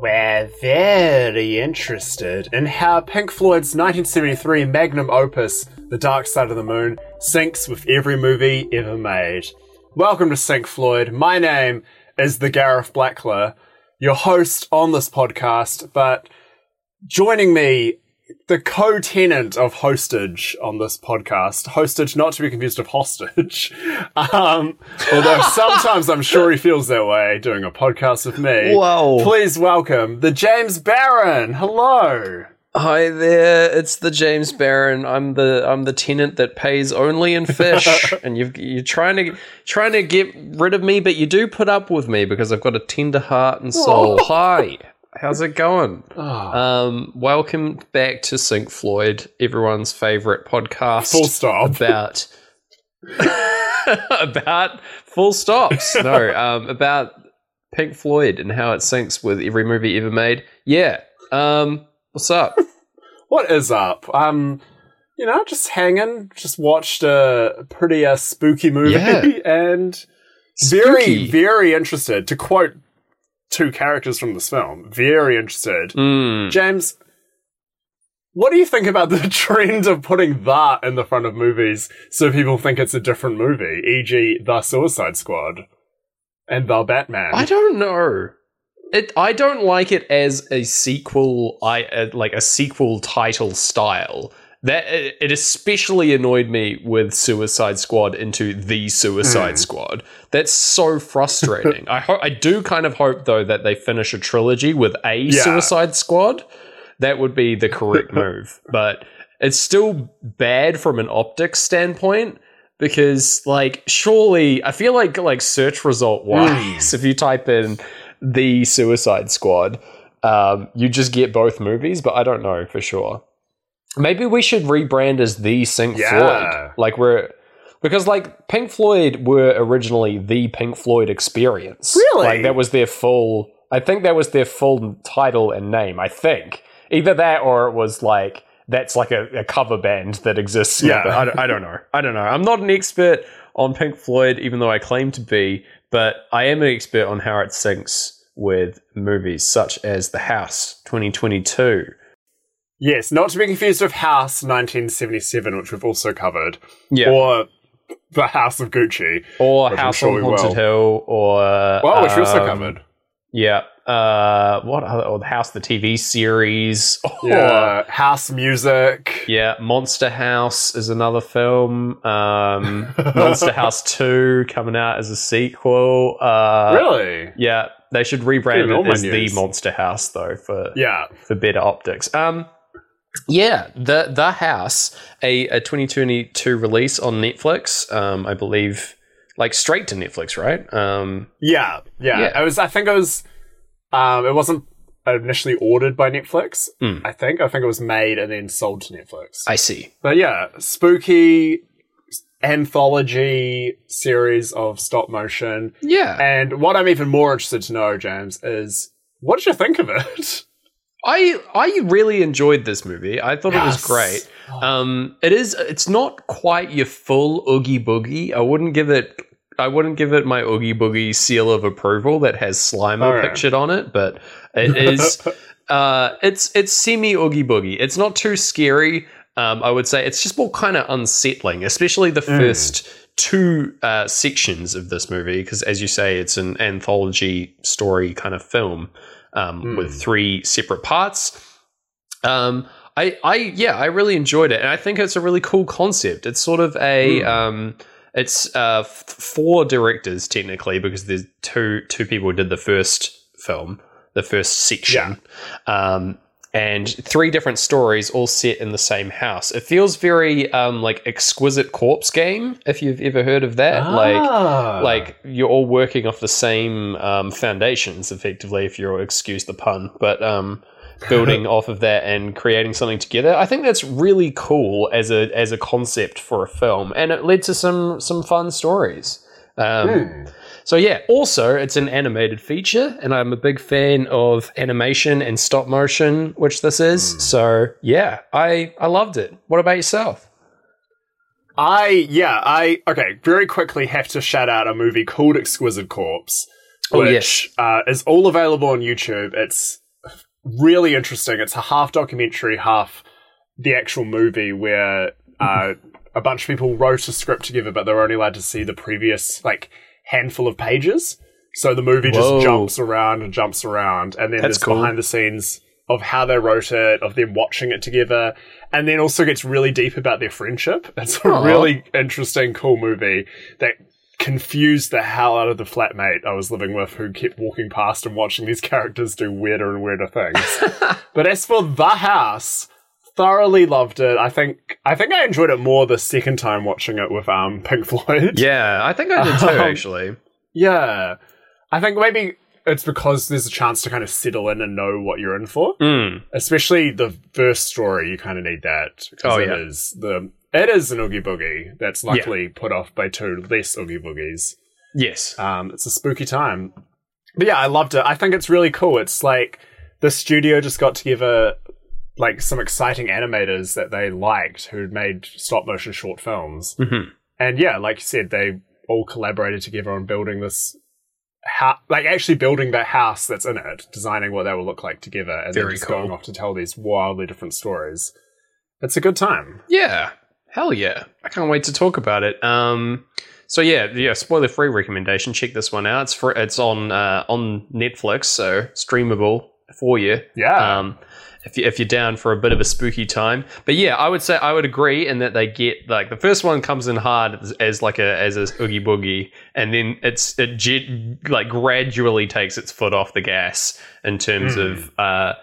We're very interested in how Pink Floyd's 1973 magnum opus, The Dark Side of the Moon, syncs with every movie ever made. Welcome to Sync Floyd. My name is the Gareth Blackler, your host on this podcast, but joining me the co-tenant of hostage on this podcast. Hostage, not to be confused with hostage. Um, although sometimes I'm sure he feels that way doing a podcast with me. Whoa. Please welcome the James Barron. Hello. Hi there, it's the James Barron. I'm the I'm the tenant that pays only in fish, and you've, you're trying to trying to get rid of me, but you do put up with me because I've got a tender heart and soul. Hi, how's it going? Um, welcome back to Sync Floyd, everyone's favorite podcast. Full stop. about about full stops. No, um, about Pink Floyd and how it syncs with every movie ever made. Yeah. Um, what's up? What is up? Um, you know, just hanging. Just watched a pretty uh, spooky movie Yeah. and very, very interested. To quote two characters from this film, very interested. Mm. James, what do you think about the trend of putting that in the front of movies so people think it's a different movie, e.g., The Suicide Squad and The Batman? I don't know. It. I don't like it as a sequel. I uh, like a sequel title style. That it, it especially annoyed me with Suicide Squad into the Suicide Hmm. Squad. That's so frustrating. I ho- I do kind of hope though that they finish a trilogy with a Yeah. Suicide Squad. That would be the correct move, but it's still bad from an optics standpoint because like surely I feel like like search result wise if you type in the Suicide Squad um, you just get both movies but I don't know for sure. Maybe we should rebrand as the Pink Yeah. Floyd. Like we're because like Pink Floyd were originally the Pink Floyd experience. Really? Like that was their full I think that was their full title and name, I think. Either that or it was like that's like a, a cover band that exists. Yeah. I, don't, I don't know. I don't know. I'm not an expert on Pink Floyd, even though I claim to be, but I am an expert on how it syncs with movies such as The House 2022. Yes, not to be confused with House 1977, which we've also covered, Yeah. or The House of Gucci. or House sure on Haunted. Hill, or Well, which we also um, covered. Yeah. Uh, what other? Or the House, of the TV series. Or, Yeah, House Music. Yeah, Monster House is another film. Um, Monster House Two coming out as a sequel. Uh, really? Yeah, they should rebrand all it as the. Monster House though for Yeah. for better optics. Um, yeah, the the House, a, a 2022 release on Netflix. Um, I believe, like straight to Netflix, right? Um, Yeah, yeah. Yeah. It was. I think it was. Um, it wasn't initially ordered by Netflix. Hmm. I think. I think it was made and then sold to Netflix. I see. but yeah, spooky anthology series of stop motion. Yeah, And what I'm even more interested to know, James, is what did you think of it? I I really enjoyed this movie. I thought it was great. Um, it is. It's not quite your full oogie boogie. I wouldn't give it. I wouldn't give it my oogie boogie seal of approval that has Slimer Oh, yeah. pictured on it, but it is. uh, it's it's semi oogie boogie. It's not too scary. Um, I would say it's just more kind of unsettling, especially the first two uh, sections of this movie, because as you say, it's an anthology story kind of film um, with three separate parts. Um, I, I, yeah, I really enjoyed it, and I think it's a really cool concept. It's sort of a, um, it's uh, f- four directors technically because there's two two people who did the first film, the first section, um, and three different stories all set in the same house. It feels very um, like exquisite corpse game if you've ever heard of that, like Ah. like you're all working off the same um, foundations effectively if you'll excuse the pun but um, building off of that and creating something together i think that's really cool as a as a concept for a film and it led to some some fun stories um, Hmm. So yeah also it's an animated feature and i'm a big fan of animation and stop motion which this is. So yeah i i loved it. What about yourself? I yeah, I okay, very quickly have to shout out a movie called Exquisite Corpse, Oh, which uh, is all available on YouTube. It's really interesting. It's a half documentary, half the actual movie where uh, a bunch of people wrote a script together, but they were only allowed to see the previous like handful of pages. So the movie just jumps around and jumps around, and then That's there's cool. behind the scenes of how they wrote it, of them watching it together, and then also gets really deep about their friendship. It's a really interesting, cool movie that confused the hell out of the flatmate I was living with who kept walking past and watching these characters do weirder and weirder things. but as for The House, thoroughly loved it. I think I think I enjoyed it more the second time watching it with um Pink Floyd. Yeah, I think I did too. Um, Actually, Yeah. I think maybe it's because there's a chance to kind of settle in and know what you're in for. Mm. Especially the first story, you kind of need that. because Oh, it yeah. is the it is an Oogie Boogie that's luckily put off by two less Oogie Boogies. yes, Um, it's a spooky time. But yeah, I loved it. I think it's really cool. It's like the studio just got together like some exciting animators that they liked who'd made stop motion short films. Mhm. And yeah, like you said, they all collaborated together on building this like actually building the house that's in it, designing what that will look like together, and then Very just cool. going off to tell these wildly different stories. It's a good time. yeah, hell yeah! I can't wait to talk about it. Um, so yeah, yeah, spoiler free recommendation. Check this one out. It's for it's on uh, on Netflix, so streamable for you. Yeah. Um, if, you, if you're down for a bit of a spooky time, but yeah, I would say I would agree in that they get like the first one comes in hard as, as like a as a oogie boogie, and then it's it j- like gradually takes its foot off the gas in terms Mm. of uh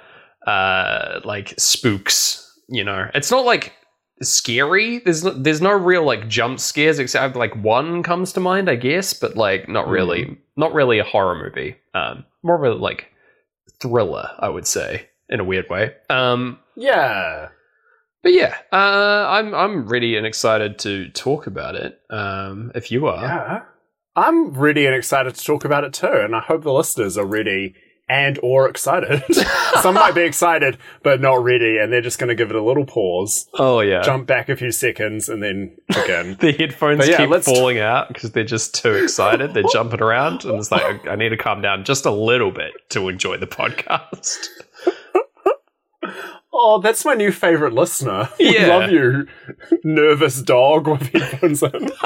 uh like spooks. You know, it's not like scary. There's no, there's no real like jump scares except like one comes to mind, I guess, but like not really, not really a horror movie. Um, more of a like thriller, I would say, in a weird way. Um, yeah. but yeah, uh, I'm I'm ready and excited to talk about it. Um, if you are, Yeah. I'm ready and excited to talk about it too, and I hope the listeners are ready and or excited. Some might be excited but not ready, and they're just going to give it a little pause, oh yeah, jump back a few seconds, and then again. the headphones But keep falling out because they're just too excited. They're jumping around, and it's like I need to calm down just a little bit to enjoy the podcast. Oh, that's my new favorite listener. We Yeah. love you, nervous dog with headphones in.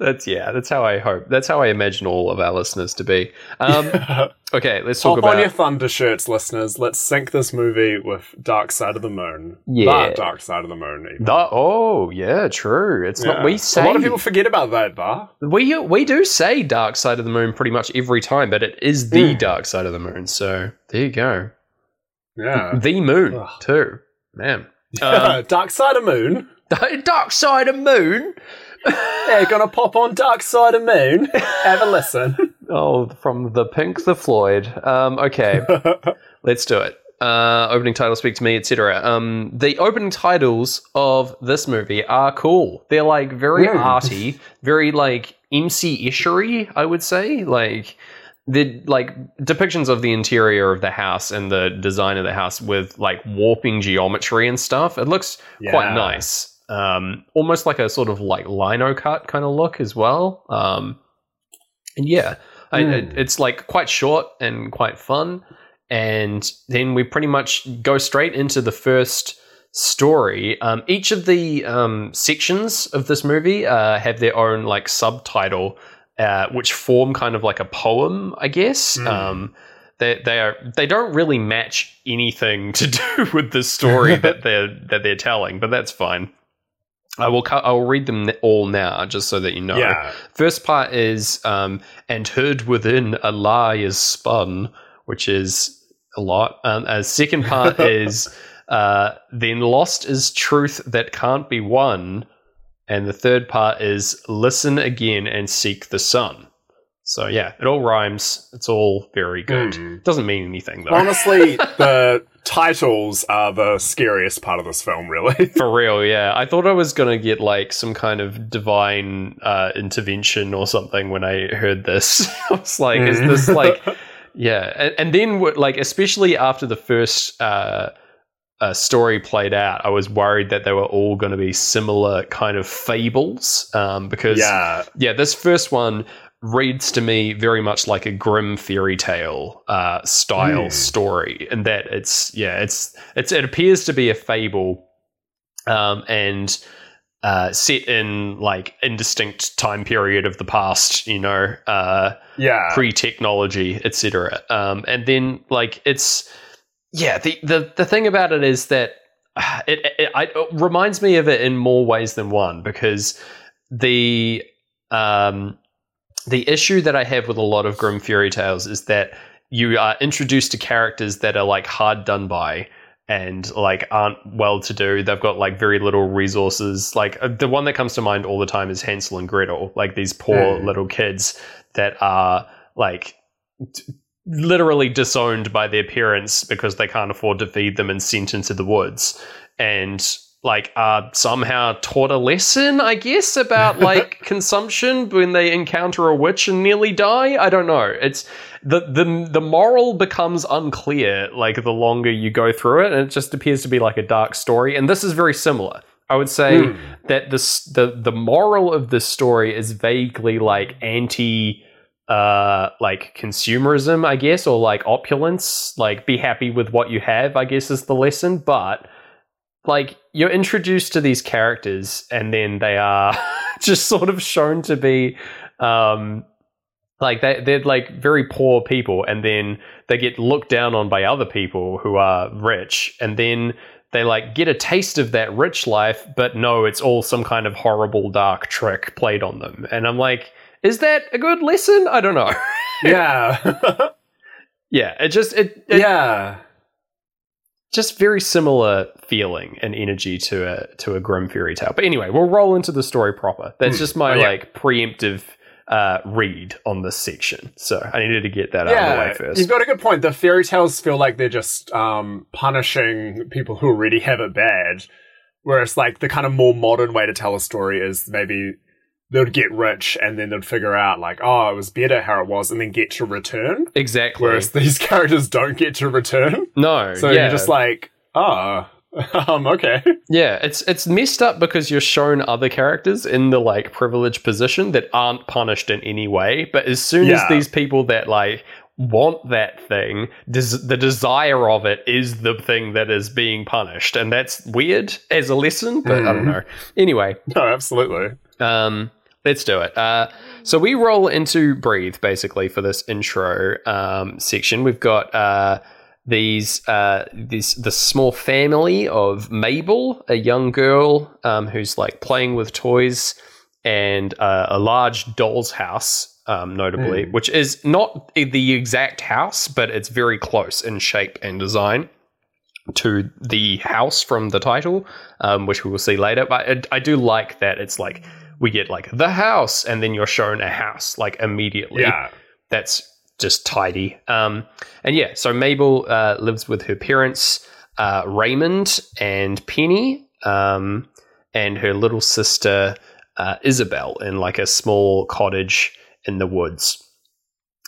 that's yeah. That's how I hope. That's how I imagine all of our listeners to be. Um, okay, let's talk Hop on your thunder shirts, listeners. Let's sync this movie with Dark Side of the Moon. Yeah. The Dark Side of the Moon. even. The- oh yeah, true. It's not we say a lot of people forget about that, though. we we do say dark side of the moon pretty much every time, but it is the Mm. dark side of the moon. So there you go. Yeah. The moon Ugh. too, man. Yeah, Dark Side of Moon. Um, dark side of moon. Yeah, gonna pop on Dark Side of Moon. Have a listen. Oh, from the Pink the Floyd. Um, okay, let's do it. Uh, opening title, speak to me, etc. Um, the opening titles of this movie are cool. They're like very Mm. arty, very like M. C. Escher-y, I would say. Like the like depictions of the interior of the house and the design of the house with like warping geometry and stuff. It looks quite nice. Um, almost like a sort of like lino cut kind of look as well. Um, and yeah, I, Hmm. it, it's like quite short and quite fun. And then we pretty much go straight into the first story. Um, each of the um, sections of this movie uh, have their own like subtitle, uh, which form kind of like a poem, I guess. Hmm. Um, they they are they don't really match anything to do with the story that they're that they're telling, but that's fine. I will I will read them all now, just so that you know. Yeah. First part is um, and heard within a lie is spun, which is a lot. Um, a second part is uh, then lost is truth that can't be won, and the third part is listen again and seek the sun. So yeah, it all rhymes. It's all very good. Mm. Doesn't mean anything though. Honestly, the titles are the scariest part of this film, really. For real, yeah. I thought I was gonna get like some kind of divine uh, intervention or something when I heard this. I was like, is this like, yeah? And, and then, like, especially after the first uh, uh, story played out, I was worried that they were all going to be similar kind of fables um, because yeah. yeah, this first one reads to me very much like a Grimm fairy tale uh, style Mm. story, and that it's yeah, it's it's it appears to be a fable, um, and uh, set in like indistinct time period of the past, you know, uh, Yeah. pre technology, etc. Um, and then like it's yeah, the the the thing about it is that it, it, it, it reminds me of it in more ways than one because the um the issue that I have with a lot of Grimm fairy tales is that you are introduced to characters that are like hard done by and like aren't well to do. They've got like very little resources. Like uh, the one that comes to mind all the time is Hansel and Gretel, like these poor Mm. little kids that are like t- literally disowned by their parents because they can't afford to feed them and sent into the woods. And like are somehow taught a lesson i guess about like consumption when they encounter a witch and nearly die? I don't know. It's the the the moral becomes unclear like the longer you go through it and it just appears to be like a dark story. And this is very similar. I would say Hmm. that this the the moral of this story is vaguely like anti uh like consumerism i guess or like opulence like be happy with what you have i guess is the lesson. But like you're introduced to these characters and then they are just sort of shown to be um like they, they're like very poor people. And then they get looked down on by other people who are rich. And then they like get a taste of that rich life but no it's all some kind of horrible dark trick played on them. And i'm like is that a good lesson i don't know Yeah. yeah it just it, it yeah. just very similar feeling and energy to a to a Grimm fairy tale. But anyway, we'll roll into the story proper. That's Hmm. just my Oh, yeah. like preemptive uh, read on this section. So I needed to get that out of the way first. you've got a good point. The fairy tales feel like they're just um, punishing people who already have it bad, whereas like the kind of more modern way to tell a story is maybe they'd get rich and then they'd figure out like, oh, it was better how it was, and then get to return. exactly. Whereas these characters don't get to return, no, so yeah, you're just like, oh, um, okay, yeah, it's it's messed up because you're shown other characters in the like privileged position that aren't punished in any way. But as soon as these people that like want that thing, des- the desire of it is the thing that is being punished, and that's weird as a lesson. But I don't Mhm. know. Anyway, no, absolutely. Um, let's do it. Uh, so we roll into breathe basically for this intro um, section. We've got uh, these uh, this the small family of Mabel, a young girl um, who's like playing with toys, and uh, a large doll's house. Um, notably, Mm. which is not the exact house, but it's very close in shape and design to the house from the title, um, which we will see later. But I, I do like that it's like we get like the house, and then you're shown a house like immediately. Yeah, That's just tidy. Um, and yeah, so Mabel uh, lives with her parents, uh, Raymond and Penny, um, and her little sister uh, Isabel in like a small cottage in the woods.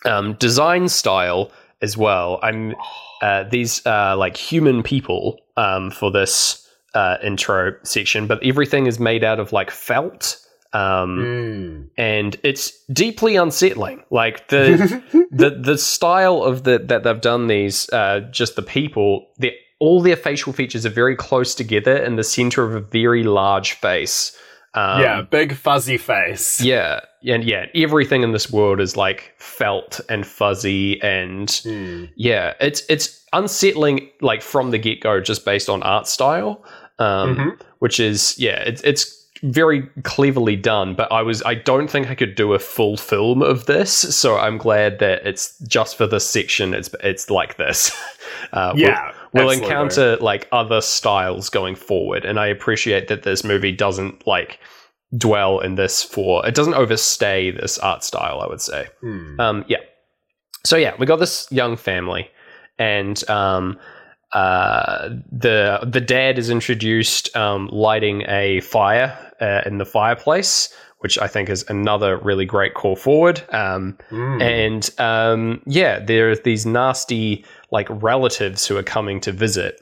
Um, design style as well. I'm uh, these uh, like human people um, for this uh, intro section, but everything is made out of like felt. Um, Mm. and it's deeply unsettling. Like the the the style of the that they've done these, uh, just the people, they all their facial features are very close together in the center of a very large face. Um, yeah, big fuzzy face. yeah, and yeah, everything in this world is like felt and fuzzy and Mm. yeah, it's it's unsettling like from the get go, just based on art style, um, Mhm. which is yeah, it's it's very cleverly done. But I was I don't think I could do a full film of this, so I'm glad that it's just for this section. It's it's like this. Uh, we'll- Yeah, we'll, encounter like other styles going forward, and I appreciate that this movie doesn't like dwell in this for it doesn't overstay this art style. I would say. Mm. Um, yeah. So yeah, we got this young family, and um, uh, the the dad is introduced um, lighting a fire uh, in the fireplace, which I think is another really great call forward. Um, Mm. and um, yeah, there are these nasty like relatives who are coming to visit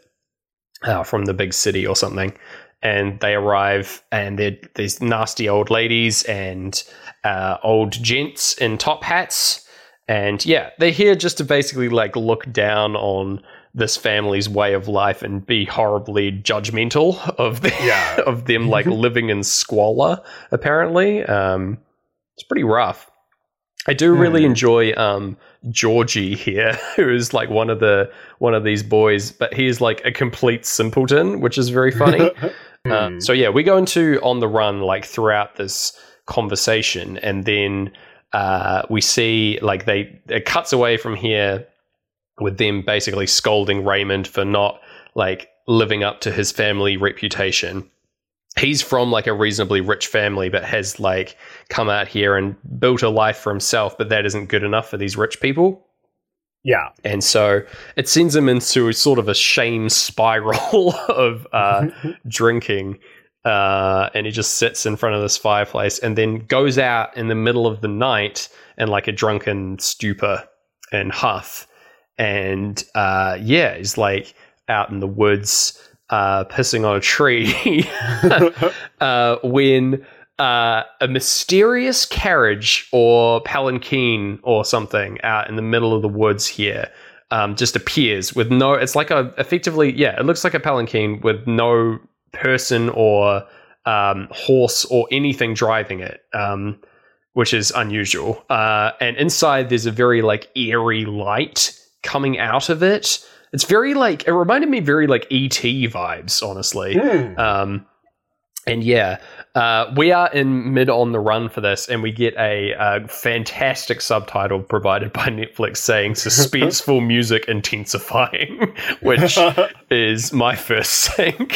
uh, from the big city or something. and they arrive, and they're these nasty old ladies and uh, old gents in top hats, and yeah, they're here just to basically like look down on this family's way of life and be horribly judgmental of the, Yeah. of them like living in squalor. Apparently, um, it's pretty rough. I do really Hmm. enjoy um, Georgie here, who is like one of the one of these boys, but he's like a complete simpleton, which is very funny. Uh, Hmm. so yeah, we go into on the run like throughout this conversation, and then uh, we see like they it cuts away from here with them basically scolding Raymond for not like living up to his family reputation. He's from like a reasonably rich family, but has like come out here and built a life for himself, but that isn't good enough for these rich people. yeah. And so it sends him into sort of a shame spiral of uh, drinking. Uh, and he just sits in front of this fireplace and then goes out in the middle of the night in like a drunken stupor and huff. And uh, yeah, he's like out in the woods uh, pissing on a tree uh, when uh, a mysterious carriage or palanquin or something out in the middle of the woods here um, just appears with no. It's like a effectively, yeah, it looks like a palanquin with no person or um, horse or anything driving it. Um, which is unusual. Uh, and inside, there's a very like eerie light coming out of it. It's very like it reminded me very like ET vibes, honestly. Hmm. Um, and yeah, uh, we are in mid on the run for this, and we get a, uh fantastic subtitle provided by Netflix saying "suspenseful music intensifying," which is my first thing.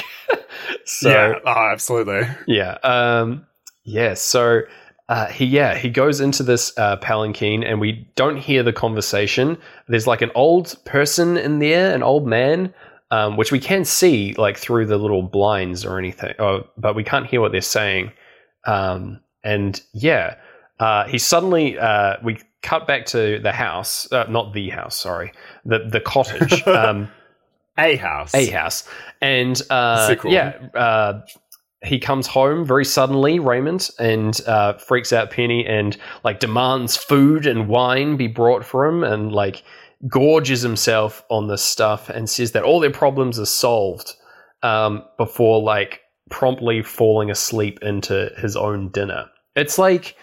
so yeah. Oh, absolutely. yeah. Um, yeah. So uh, he yeah he goes into this uh, palanquin and we don't hear the conversation. There's like an old person in there, an old man, um, which we can see like through the little blinds or anything, oh, but we can't hear what they're saying. Um, and yeah, uh, he suddenly uh, we cut back to the house, uh, not the house, sorry, the the cottage. um, A house. a house. And uh, yeah, uh, he comes home very suddenly, Raymond, and uh, freaks out Penny and like demands food and wine be brought for him and like gorges himself on this stuff and says that all their problems are solved um, before like promptly falling asleep into his own dinner. It's like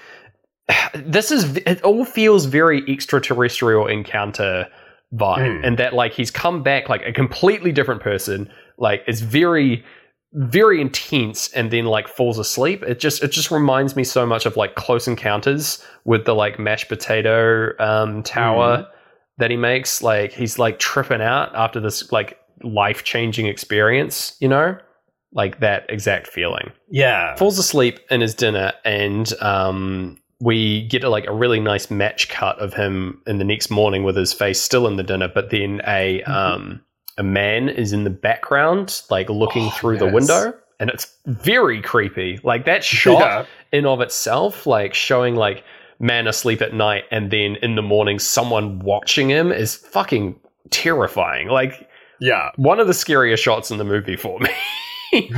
this is it all feels very extraterrestrial encounter vibe Mm. and that like he's come back like a completely different person like it's very very intense and then like falls asleep it just it just reminds me so much of like close encounters with the like mashed potato um tower that he makes like he's like tripping out after this like life-changing experience you know? Like that exact feeling. Yeah. falls asleep in his dinner and um we get a, like a really nice match cut of him in the next morning with his face still in the dinner but then a um a man is in the background like looking Oh, through the window and it's very creepy. Like that shot Yeah. in of itself like showing like man asleep at night and then in the morning someone watching him is fucking terrifying like Yeah. one of the scariest shots in the movie for me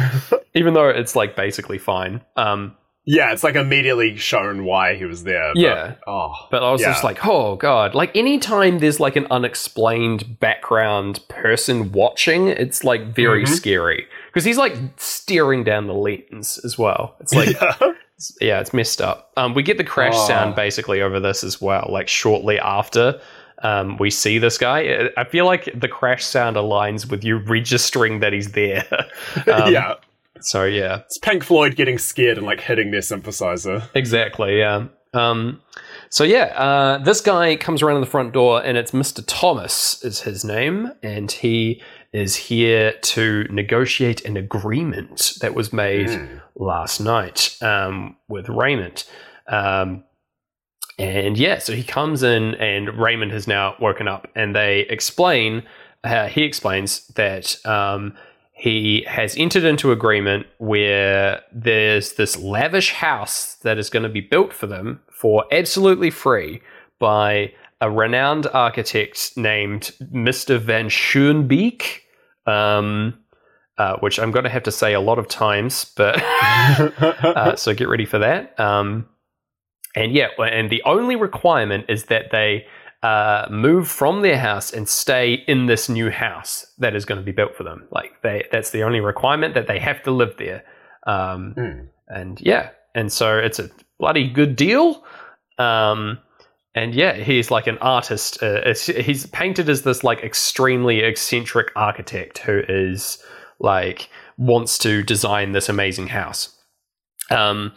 even though it's like basically fine um Yeah, it's like immediately shown why he was there. but- Yeah. oh. But I was Yeah. just like, oh god! Like anytime there's like an unexplained background person watching, it's like very Mhm. scary because he's like staring down the lens as well. It's like, yeah. Yeah, it's messed up. Um, we get the crash Oh. sound basically over this as well. Like shortly after. Um, we see this guy. I- feel like the crash sound aligns with you registering that he's there. Um, yeah. So yeah, It's Pink Floyd getting scared and like hitting their synthesizer. Exactly, yeah. Um, so yeah, uh, this guy comes around the front door, and it's Mister Thomas is his name, and he is here to negotiate an agreement that was made Mm. last night um, with Raymond. Um, and yeah, so he comes in, and Raymond has now woken up, and they explain. Uh, he explains that um, he has entered into agreement where there's this lavish house that is going to be built for them for absolutely free by a renowned architect named Mr. Van Schoonbeek. Um, uh, which I'm going to have to say a lot of times, but uh, so get ready for that. Um, and yeah, and the only requirement is that they uh, move from their house and stay in this new house that is going to be built for them. Like they, that's the only requirement that they have to live there. Um, Mm. And yeah, and so it's a bloody good deal. Um, and yeah, he's like an artist. Uh, he's painted as this like extremely eccentric architect who is like wants to design this amazing house. Um,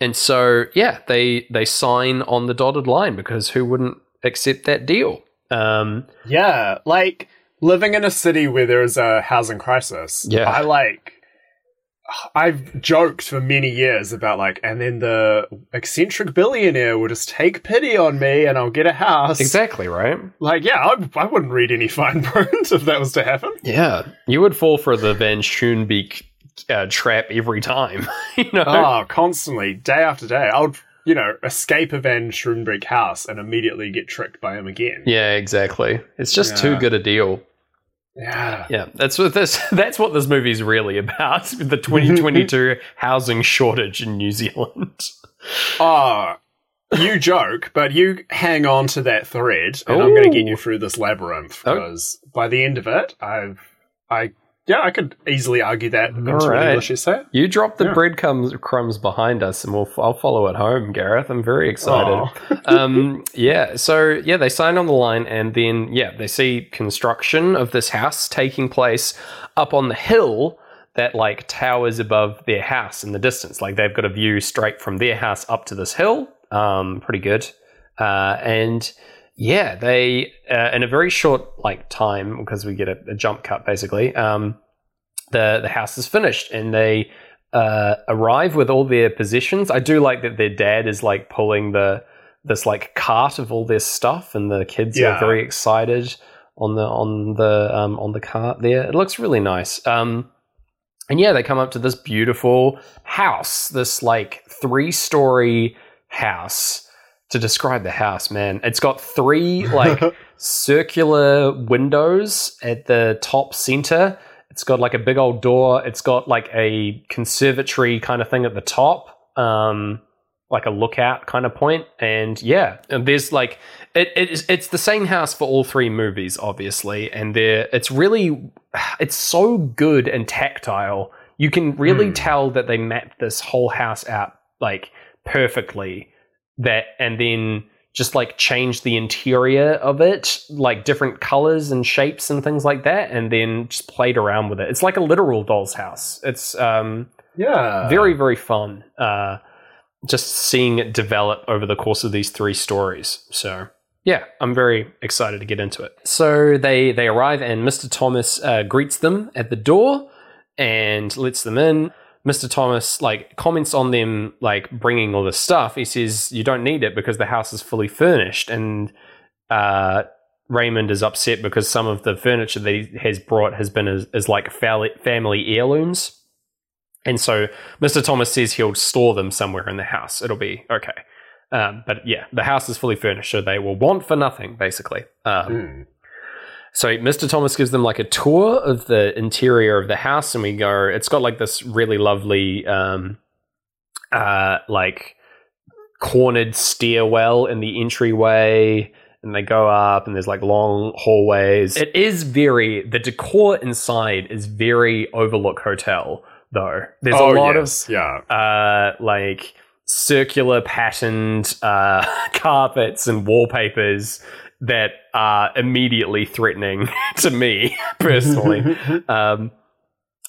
and so yeah, they they sign on the dotted line because who wouldn't accept that deal? Um, Yeah, like living in a city where there is a housing crisis. Yeah. I like. I've joked for many years about like, and then the eccentric billionaire will just take pity on me and I'll get a house. exactly right. Like, yeah, I, I wouldn't read any fine print if that was to happen. Yeah, you would fall for the Van Schoonbeek uh, trap every time. you know, Oh, constantly, day after day. I would, you know, escape a Van Schoonbeek house and immediately get tricked by him again. yeah, exactly. It's just too good a deal. Yeah. Yeah, that's what this. That's what this movie's really about. The 2022 housing shortage in New Zealand. Oh, you joke, but you hang on to that thread, and I'm going to get you through this labyrinth Oh. because by the end of it, I've, I, yeah, I could easily argue that into All an. English essay. You drop the Yeah. breadcrumbs crumbs behind us, and we'll I'll follow it home, Gareth. I'm very excited. Um, yeah, so yeah, they sign on the line, and then yeah, they see construction of this house taking place up on the hill that like towers above their house in the distance. Like they've got a view straight from their house up to this hill. Um, pretty good. Uh, and yeah, they uh, in a very short like time because we get a, a jump cut basically. Um, the the house is finished, and they uh, arrive with all their possessions. I do like that their dad is like pulling the this like cart of all their stuff, and the kids Yeah. are very excited on the on the um, on the cart there. It looks really nice. Um, and yeah, they come up to this beautiful house, this like three story house. To describe the house, man, it's got three like circular windows at the top center. It's got like a big old door. It's got like a conservatory kind of thing at the top, um, like a lookout kind of point. And yeah, and there's like it, it is, it's the same house for all three movies, obviously. And there, it's really, it's so good and tactile. You can really Hmm. tell that they mapped this whole house out like perfectly. That and then just like change the interior of it, like different colors and shapes and things like that, and then just played around with it. It's like a literal doll's house. It's um, yeah. very, very fun. Uh, just seeing it develop over the course of these three stories. So yeah, I'm very excited to get into it. So they they arrive, and Mr. Thomas uh, greets them at the door and lets them in. Mr. Thomas like comments on them like bringing all this stuff. He says you don't need it because the house is fully furnished, and uh, Raymond is upset because some of the furniture that he has brought has been as, as like family heirlooms. And so Mr. Thomas says he'll store them somewhere in the house. It'll be okay. Um, but yeah, the house is fully furnished, so they will want for nothing, basically. Um, Hmm. So Mr. Thomas gives them like a tour of the interior of the house, and we go. It's got like this really lovely, um, uh, like cornered stairwell in the entryway, and they go up, and there's like long hallways. It is very the decor inside is very Overlook Hotel, though. There's oh, a lot yes. yeah. uh, like circular patterned uh, carpets and wallpapers that are immediately threatening to me personally. um,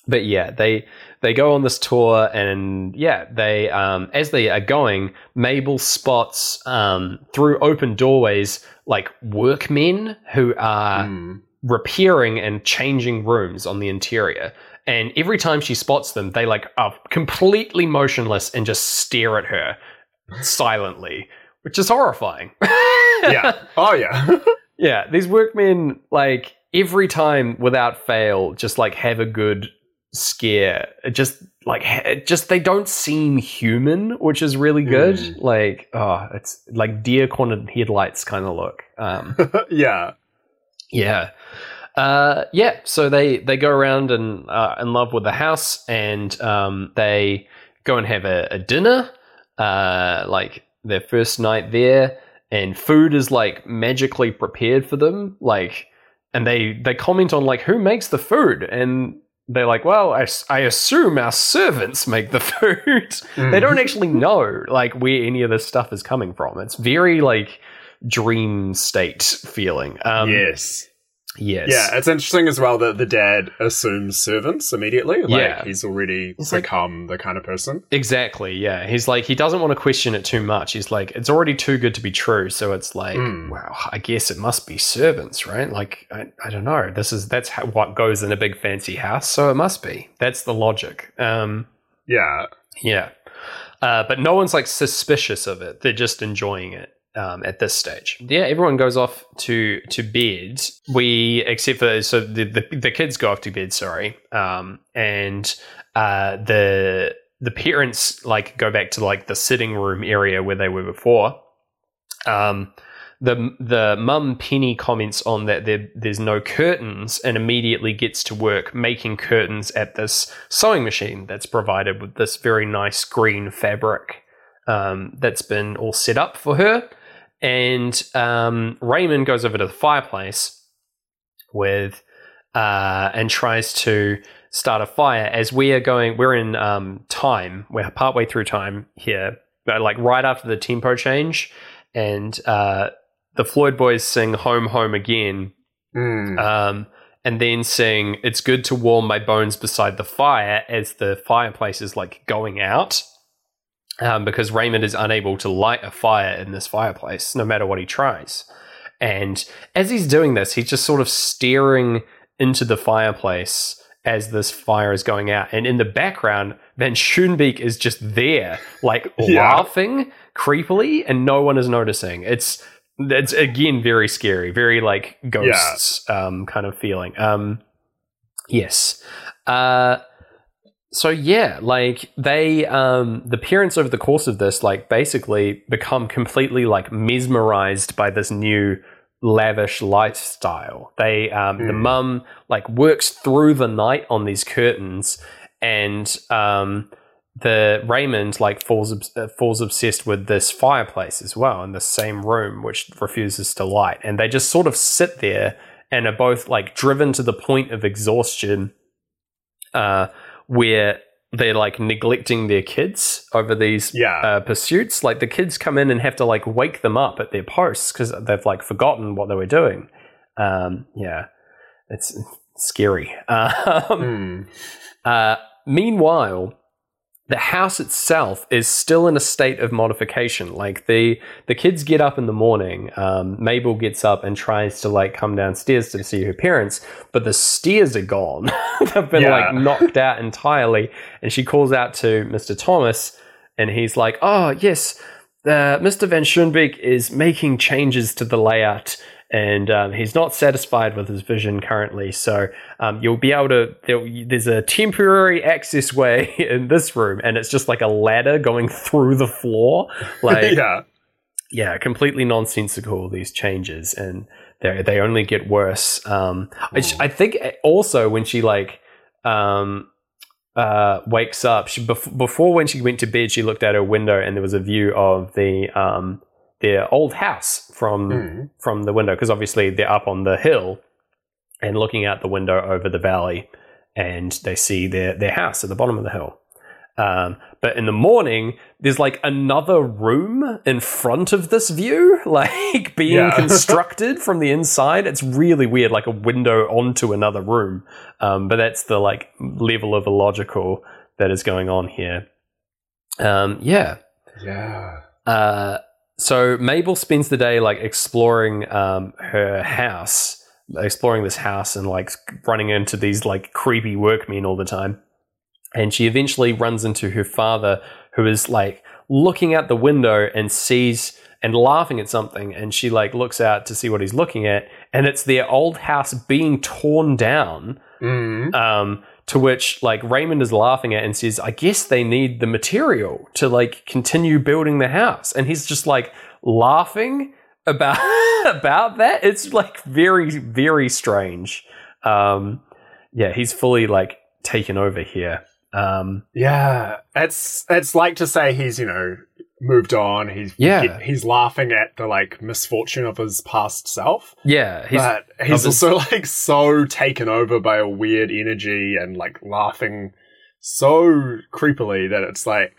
but yeah, they they go on this tour, and yeah, they um, as they are going, Mabel spots um, through open doorways like workmen who are Hmm. repairing and changing rooms on the interior. And every time she spots them, they like are completely motionless and just stare at her silently, which is horrifying. yeah. Oh, yeah. yeah, these workmen like every time without fail just like have a good scare. It just like it just they don't seem human, which is really good. Mm. Like oh, it's like deer cornered headlights kind of look. Um yeah. yeah. Uh, yeah, so they they go around and uh, in love with the house, and um, they go and have a, a dinner, uh, like their first night there, and food is like magically prepared for them, like, and they they comment on like who makes the food, and they're like, well, I, I assume our servants make the food. they don't actually know like where any of this stuff is coming from. It's very like dream state feeling. Um, yes. Yes. Yeah, it's interesting as well that the dad assumes servants immediately. Like Yeah. he's already It's like- become the kind of person. Exactly. Yeah. He's like he doesn't want to question it too much. He's like it's already too good to be true. So it's like, Mm. wow, I guess it must be servants, right? Like I, I don't know. This is that's how, what goes in a big fancy house. So it must be. That's the logic. Um, Yeah. yeah. Uh, but no one's like suspicious of it. They're just enjoying it. Um, at this stage, yeah, everyone goes off to to bed. We, except for so the the, the kids go off to bed. Sorry, um, and uh, the the parents like go back to like the sitting room area where they were before. Um, the the mum Penny comments on that there, there's no curtains and immediately gets to work making curtains at this sewing machine that's provided with this very nice green fabric um, that's been all set up for her. And um, Raymond goes over to the fireplace with uh, and tries to start a fire as we are going. We're in um, time. We're partway through time here, like right after the tempo change, and uh, the Floyd Boys sing "Home, Home Again," Mm. um, and then sing "It's good to warm my bones beside the fire" as the fireplace is like going out. Um, because Raymond is unable to light a fire in this fireplace, no matter what he tries. And as he's doing this, he's just sort of staring into the fireplace as this fire is going out. And in the background, Van Schoonbeek is just there, like Yeah. laughing creepily, and no one is noticing. It's it's again very scary, very like ghosts um, kind of feeling. Um, yes. Uh, so yeah, like they, um, the parents over the course of this, like basically become completely like mesmerized by this new lavish lifestyle. They, um, the Hmm. mum like works through the night on these curtains, and um, the Raymond like falls uh, falls obsessed with this fireplace as well in the same room, which refuses to light, and they just sort of sit there and are both like driven to the point of exhaustion. Uh, where they're like neglecting their kids over these Yeah. uh, pursuits. Like the kids come in and have to like wake them up at their posts because they've like forgotten what they were doing. Um, yeah, it's scary. Um, Mm. uh, meanwhile, the house itself is still in a state of modification. Like the the kids get up in the morning. Um, Mabel gets up and tries to like come downstairs to see her parents, but the stairs are gone. They've been Yeah. like knocked out entirely. And she calls out to Mr. Thomas, and he's like, "Oh yes, uh, Mr. Van Schoonbeek is making changes to the layout." And um, he's not satisfied with his vision currently, so um, you'll be able to. There's a temporary access way in this room, and it's just like a ladder going through the floor. Like, yeah. yeah, completely nonsensical. These changes, and they they only get worse. Um, I, Mm. I think also when she like um, uh, wakes up, she bef- before when she went to bed, she looked out her window and there was a view of the um, their old house from Mm. from the window because obviously they're up on the hill and looking out the window over the valley, and they see their their house at the bottom of the hill. Um, but in the morning, there's like another room in front of this view, like being Yeah. constructed from the inside. It's really weird, like a window onto another room. Um, but that's the like level of illogical that is going on here. Um, yeah. Yeah. Uh, so Mabel spends the day like exploring um, her house, exploring this house, and like running into these like creepy workmen all the time. And she eventually runs into her father, who is like looking out the window and sees and laughing at something. And she like looks out to see what he's looking at, and it's their old house being torn down. Mm. Um, to which like Raymond is laughing at and says, "I guess they need the material to like continue building the house," and he's just like laughing about about that. It's like very very strange. Um, yeah, he's fully like taken over here. Um, Yeah, it's it's like to say he's you know moved on. He's Yeah. he's laughing at the like misfortune of his past self, yeah, he's but he's of his- also like so taken over by a weird energy and like laughing so creepily that it's like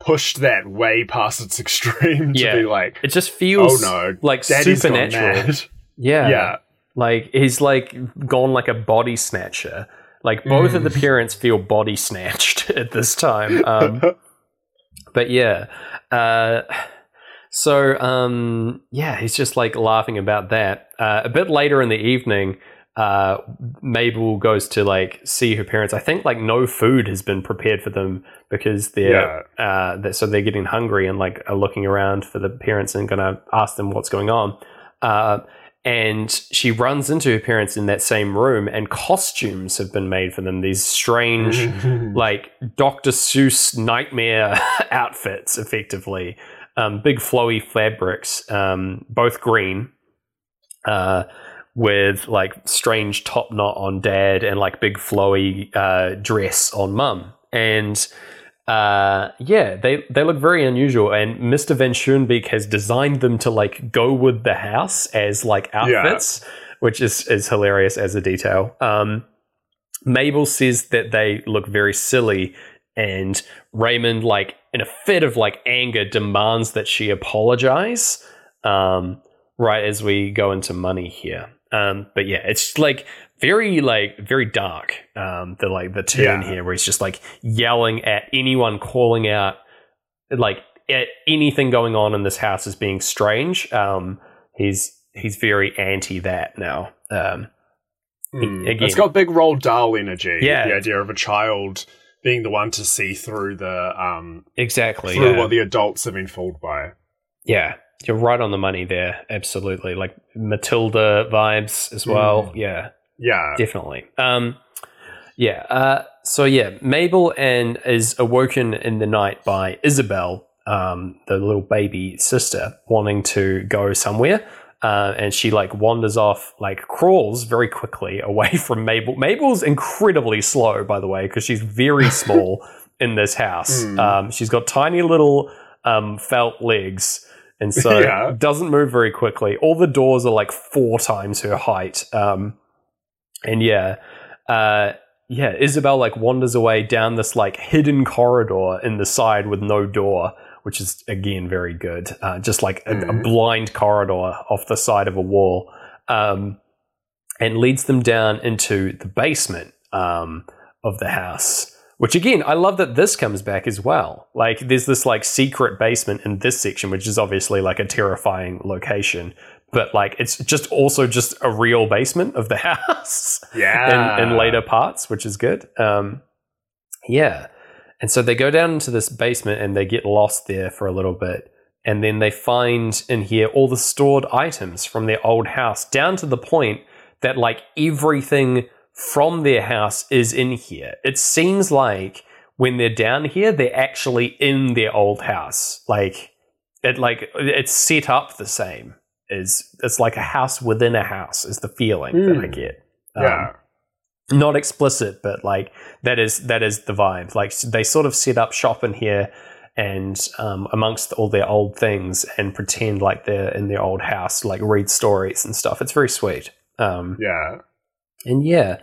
pushed that way past its extreme to Yeah. be like, it just feels oh no, like supernatural. Yeah, yeah, like he's like gone like a body snatcher. Like both of Mm. the parents feel body snatched at this time. Um, but yeah uh so um yeah he's just like laughing about that. Uh, a bit later in the evening uh mabel goes to like see her parents. I think like no food has been prepared for them because they're uh that so they're getting hungry and like are looking around for the parents and gonna ask them what's going on. Uh and she runs into her parents in that same room and costumes have been made for them these strange like Dr. Seuss nightmare outfits, effectively. Um, big flowy fabrics, um, both green, uh, with like strange top knot on dad and like big flowy uh, dress on mum. And uh, yeah, they, they look very unusual. And Mr. Van Schoonbeek has designed them to like go with the house as like outfits, which is, is hilarious as a detail. Um, Mabel says that they look very silly, and Raymond, like in a fit of like anger, demands that she apologize. Um, right as we go into money here, um, but yeah, it's like very like very dark. Um, the like the turn Yeah. here, where he's just like yelling at anyone calling out like at anything going on in this house as being strange. Um, he's he's very anti that now. Um, Hmm. Again. It's got big Roald Dahl energy. Yeah. the idea of a child being the one to see through the um exactly. through yeah. what the adults have been fooled by. Yeah, you're right on the money there. Absolutely, like Matilda vibes as well. Yeah, Yeah, definitely. Um, yeah. Uh, so yeah, Mabel and is awoken in the night by Isabel, um, the little baby sister, wanting to go somewhere. Uh, and she like wanders off, like crawls very quickly away from Mabel. Mabel's incredibly slow, by the way, because she's very small in this house. Hmm. Um, she's got tiny little um, felt legs, and so Yeah. doesn't move very quickly. All the doors are like four times her height. Um, and yeah, uh, yeah, Isabel like wanders away down this like hidden corridor in the side with no door, which is again very good. Uh, just like a, a Mhm. blind corridor off the side of a wall, um, and leads them down into the basement um, of the house. Which again, I love that this comes back as well. Like, there's this like secret basement in this section, which is obviously like a terrifying location, but like it's just also just a real basement of the house yeah. in, in later parts, which is good. Um, yeah. And so they go down into this basement and they get lost there for a little bit. And then they find in here all the stored items from their old house, down to the point that like everything from their house is in here. It seems like when they're down here, they're actually in their old house. Like it like it's set up the same. Is it's like a house within a house is the feeling that I Mm. get. Um, yeah. not explicit, but like that is that is the vibe. Like they sort of set up shop in here, and um, amongst all their old things, and pretend like they're in their old house, like read stories and stuff. It's very sweet. Um, yeah. and yeah,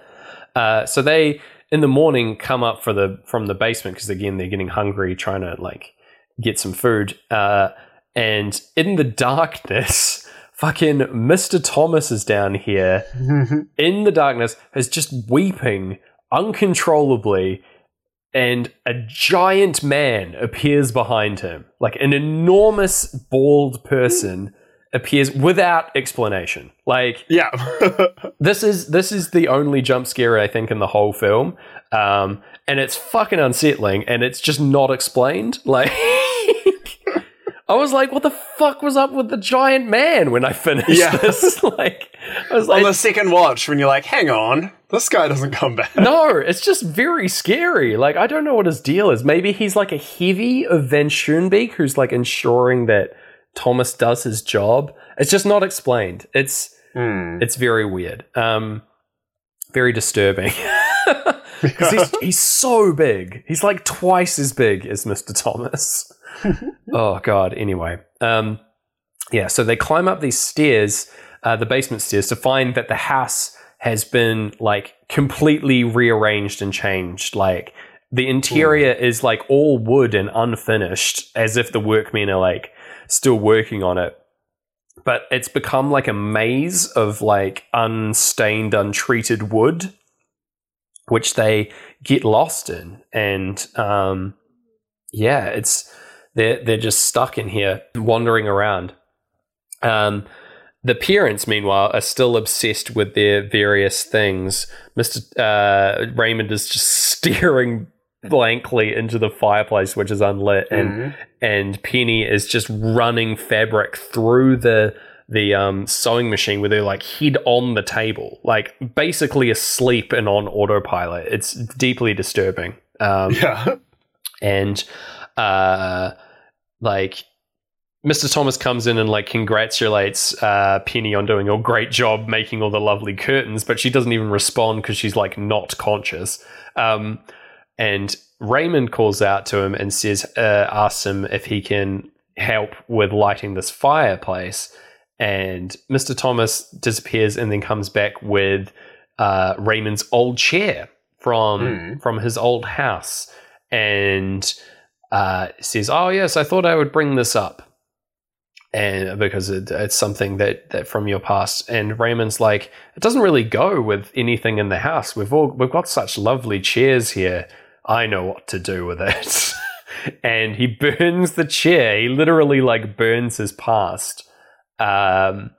uh, so they in the morning come up for the from the basement because again they're getting hungry, trying to like get some food. Uh, and in the darkness, fucking Mister Thomas is down here in the darkness is just weeping uncontrollably and a giant man appears behind him. Like an enormous bald person appears without explanation. Like yeah. this is this is the only jump scare i think in the whole film. Um and it's fucking unsettling and it's just not explained. Like I was like, "What the fuck was up with the giant man?" When I finished Yeah. this, like, I was On the second watch, when you're like, hang on, this guy doesn't come back. no, it's just very scary. Like, I don't know what his deal is. Maybe he's like a heavy of Van Schoonbeek who's like ensuring that Thomas does his job. It's just not explained. It's Hmm. it's very weird. Um, very disturbing. Because he's, he's so big. He's like twice as big as Mr. Thomas. oh, God. Anyway. Um, yeah, so they climb up these stairs, uh, the basement stairs, to find that the house has been like completely rearranged and changed. Like the interior Ooh. is like all wood and unfinished, as if the workmen are like still working on it. But it's become like a maze of like unstained, untreated wood which they get lost in, and um, yeah, it's they're they're just stuck in here, wandering around. Um, the parents, meanwhile, are still obsessed with their various things. Mister uh, Raymond is just staring blankly into the fireplace, which is unlit, and mm-hmm. and Penny is just running fabric through the the um, sewing machine with her like head on the table, like basically asleep and on autopilot. It's deeply disturbing. Um, yeah, and uh, like Mr. Thomas comes in and like congratulates uh, Penny on doing a great job making all the lovely curtains, but she doesn't even respond because she's like not conscious. Um, and Raymond calls out to him and says, uh, asks him if he can help with lighting this fireplace and Mr. Thomas disappears and then comes back with uh, Raymond's old chair from mm. from his old house and uh, says, "Oh yes, I thought I would bring this up." And because it, it's something that, that from your past, and Raymond's like, it doesn't really go with anything in the house. We've all we've got such lovely chairs here. I know what to do with it. and he burns the chair. He literally like burns his past um,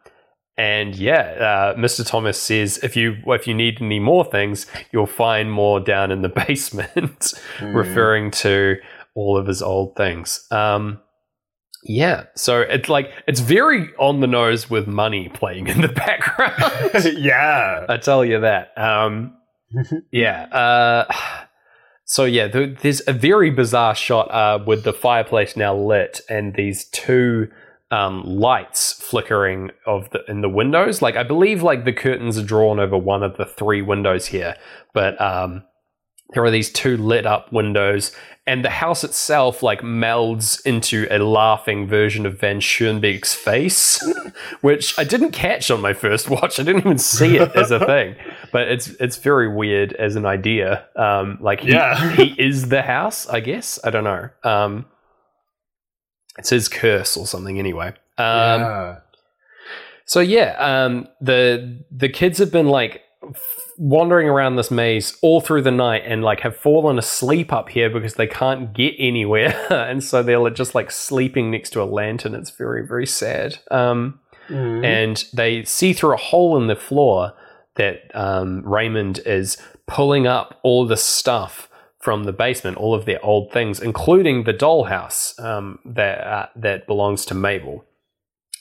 and yeah, uh, Mr. Thomas says if you if you need any more things, you'll find more down in the basement, mm. referring to all of his old things. Um, yeah, so it's like it's very on the nose with money playing in the background. yeah, I tell you that. Um, yeah. Uh, so yeah, there's a very bizarre shot uh, with the fireplace now lit and these two um, lights flickering of the in the windows. Like I believe like the curtains are drawn over one of the three windows here, but um, there are these two lit up windows, and the house itself like melds into a laughing version of Van Schoonbeek's face, which I didn't catch on my first watch. I didn't even see it as a thing, but it's it's very weird as an idea. Um, like he, yeah. he is the house, I guess. I don't know. Um, it says curse or something anyway. Um, yeah. So yeah, um, the the kids have been like wandering around this maze all through the night and like have fallen asleep up here because they can't get anywhere, and so they're just like sleeping next to a lantern. It's very very sad. Um, mm. And they see through a hole in the floor that um, Raymond is pulling up all the stuff from the basement, all of their old things, including the dollhouse um, that uh, that belongs to Mabel,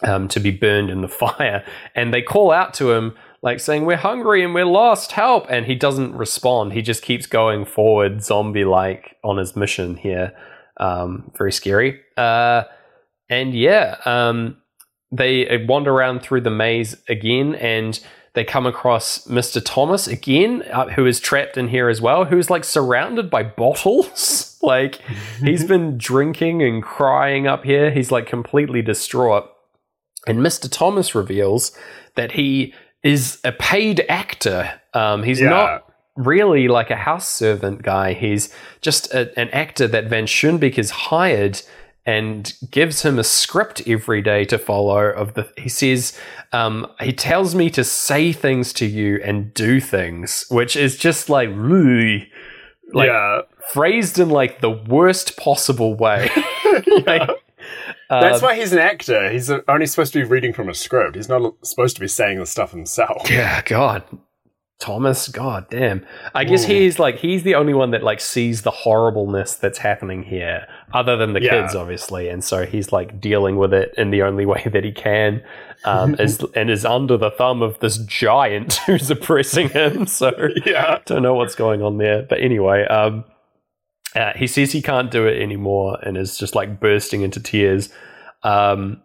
um, to be burned in the fire. And they call out to him like saying, "We're hungry and we're lost, help!" And he doesn't respond. He just keeps going forward, zombie-like, on his mission here. Um, very scary. Uh, and yeah, um, they wander around through the maze again and they come across Mr. Thomas again, uh, who is trapped in here as well, who's like surrounded by bottles. like he's been drinking and crying up here. He's like completely distraught. And Mr. Thomas reveals that he is a paid actor. Um, he's yeah. not really like a house servant guy. He's just a, an actor that Van Schoonbeek has hired and gives him a script every day to follow of the he says um, he tells me to say things to you and do things which is just like like yeah. phrased in like the worst possible way like, That's um, why he's an actor. He's only supposed to be reading from a script. He's not supposed to be saying the stuff himself. Yeah, God. Thomas, god damn. I guess Ooh. he's like he's the only one that like sees the horribleness that's happening here, other than the yeah. kids, obviously, and so he's like dealing with it in the only way that he can, um, is, and is under the thumb of this giant who's oppressing him. So yeah, don't know what's going on there, but anyway, um, uh, he says he can't do it anymore and is just like bursting into tears. Um,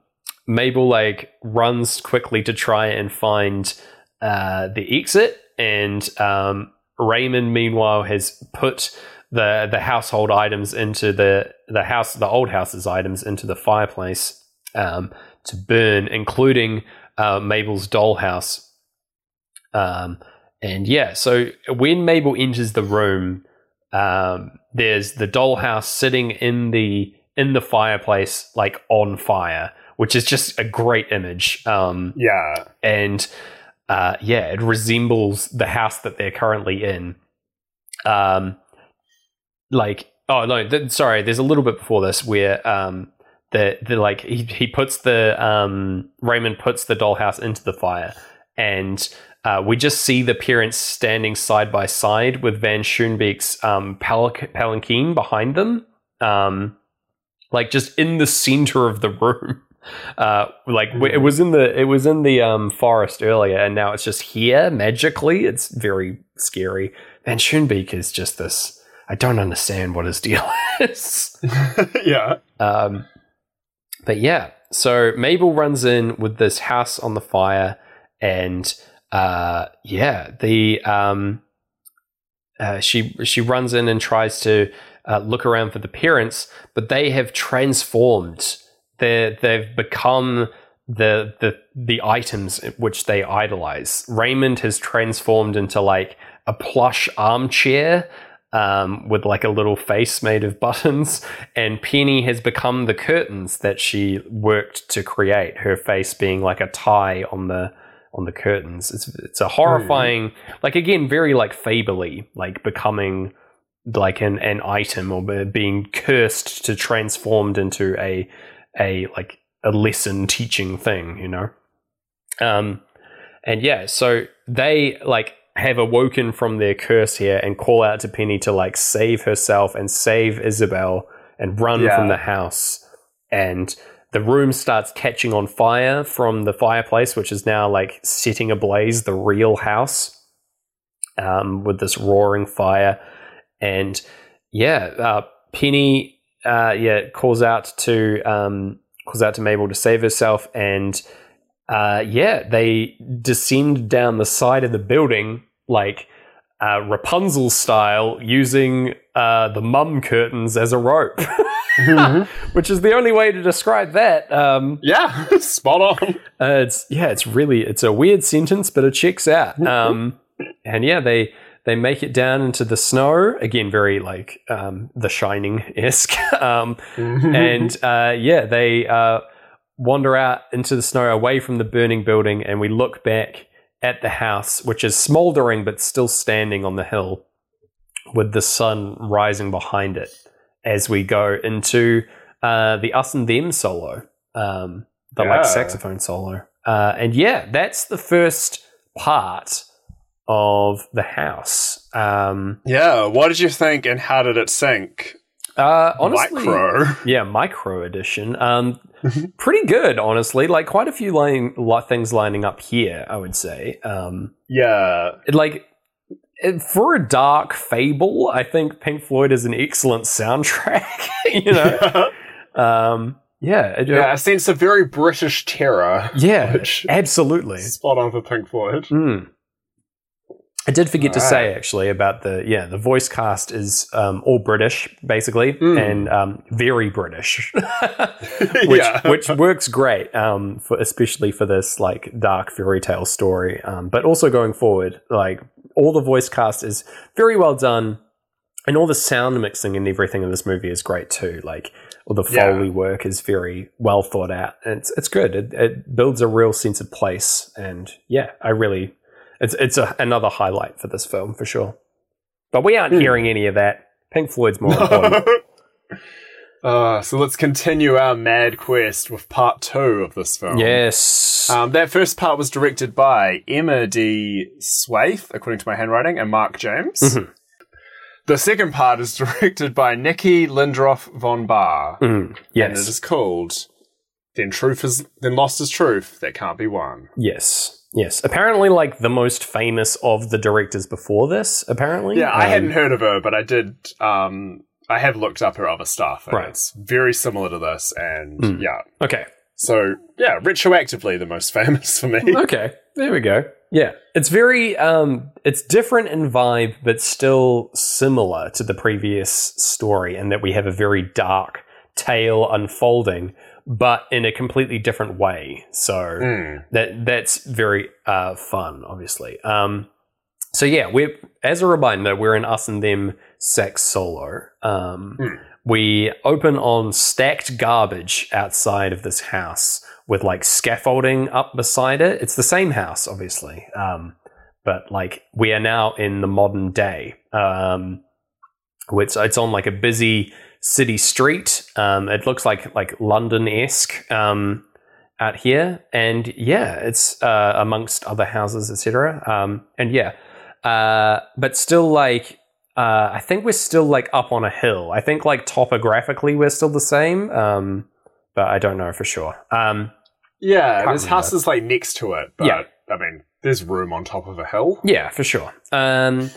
Mabel like runs quickly to try and find uh, the exit and um, Raymond, meanwhile, has put the the household items into the the house, the old house's items into the fireplace um, to burn, including uh, Mabel's dollhouse. Um, and yeah, so when Mabel enters the room, um, there's the dollhouse sitting in the in the fireplace, like on fire, which is just a great image. Um, Yeah. and uh, yeah, it resembles the house that they're currently in. Um, like, oh no, th- sorry, there's a little bit before this where um, the the like he he puts the um Raymond puts the dollhouse into the fire, and uh, we just see the parents standing side by side with Van Schoonbeek's um palanqu- palanquin behind them, um, like just in the center of the room. Uh, like w- it was in the it was in the um forest earlier, and now it's just here magically. It's very scary. Van Schoonbeek is just this. I don't understand what his deal is. yeah. Um, but yeah, so Mabel runs in with this house on the fire, and uh, yeah, the um, uh, she she runs in and tries to uh, look around for the parents, but they have transformed. They they've become the the the items which they idolize. Raymond has transformed into like a plush armchair um, with like a little face made of buttons, and Penny has become the curtains that she worked to create. Her face being like a tie on the on the curtains. It's it's a horrifying, like again, very like fably, like becoming like an an item or being cursed to transformed into a a like a lesson teaching thing, you know. Um, and yeah, so they like have awoken from their curse here and call out to Penny to like save herself and save Isabel and run Yeah. from the house. And the room starts catching on fire from the fireplace, which is now like setting ablaze the real house um, with this roaring fire. And yeah, uh, Penny uh, yeah calls out to um, calls out to Mabel to save herself, and uh, yeah, they descend down the side of the building like uh, Rapunzel style, using uh, the mum curtains as a rope, which is the only way to describe that. Um, yeah. Spot on. uh, it's yeah, it's really it's a weird sentence, but it checks out. Um, and yeah, they they make it down into the snow again, very like um, The Shining esque. um, and uh, yeah, they uh, wander out into the snow away from the burning building, and we look back at the house, which is smoldering but still standing on the hill, with the sun rising behind it as we go into uh, the us and them solo, um, the Yeah. like saxophone solo, uh, and yeah, that's the first part of the house. Um, yeah. What did you think and how did it sync? Uh, honestly, Micro. yeah, micro edition. Um, pretty good, honestly. Like quite a few line, lot things lining up here. I would say. Um, Yeah. it, like it- for a dark fable, I think Pink Floyd is an excellent soundtrack. you know, um, yeah, it- yeah. A sense of very British terror. yeah, absolutely. spot on for Pink Floyd. Mm. I did forget to Alright. say actually about the yeah the voice cast is um, all British basically Mm. and um, very British, which yeah. which works great um, for especially for this like dark fairy tale story. Um, but also going forward, like all the voice cast is very well done, and all the sound mixing and everything in this movie is great too. Like all the Yeah. foley work is very well thought out, and it's it's good. It, it builds a real sense of place, and yeah, I really it's it's a, another highlight for this film for sure. But we aren't Hmm. hearing any of that. Pink Floyd's more important. uh, so let's continue our mad quest with part two of this film. yes. Um, that first part was directed by Emma de Swaef, according to my handwriting, and Mark James. Mhm. The second part is directed by Niki Lindroth von Bahr, Mm, and it yes. is called "Then Truth Is Then Lost Is Truth That Can't Be Won." Yes. Yes. Apparently, like the most famous of the directors before this, apparently. Yeah, I Um, hadn't heard of her, but I did. Um, I have looked up her other stuff, and Right. it's very similar to this. And Mm. yeah, Okay. so yeah, retroactively the most famous for me. Okay. There we go. Yeah, it's very um, it's different in vibe, but still similar to the previous story, in that we have a very dark tale unfolding, but in a completely different way. So Mm. that that's very uh, fun, obviously. Um, so yeah, we're as a reminder, we're in us and them sex solo. Um, Hmm. We open on stacked garbage outside of this house with like scaffolding up beside it. It's the same house, obviously, um, but like we are now in the modern day. Um, it's it's on like a busy city street. Um, it looks like like London esque um, out here, and yeah, it's uh, amongst other houses, etc. Um, and yeah, uh, but still like. Uh, I think we're still like up on a hill. I think like topographically we're still the same, um, but I don't know for sure. Um, Yeah, this house is like next to it, but Yeah. I mean, there's room on top of a hill. Yeah, for sure. Um,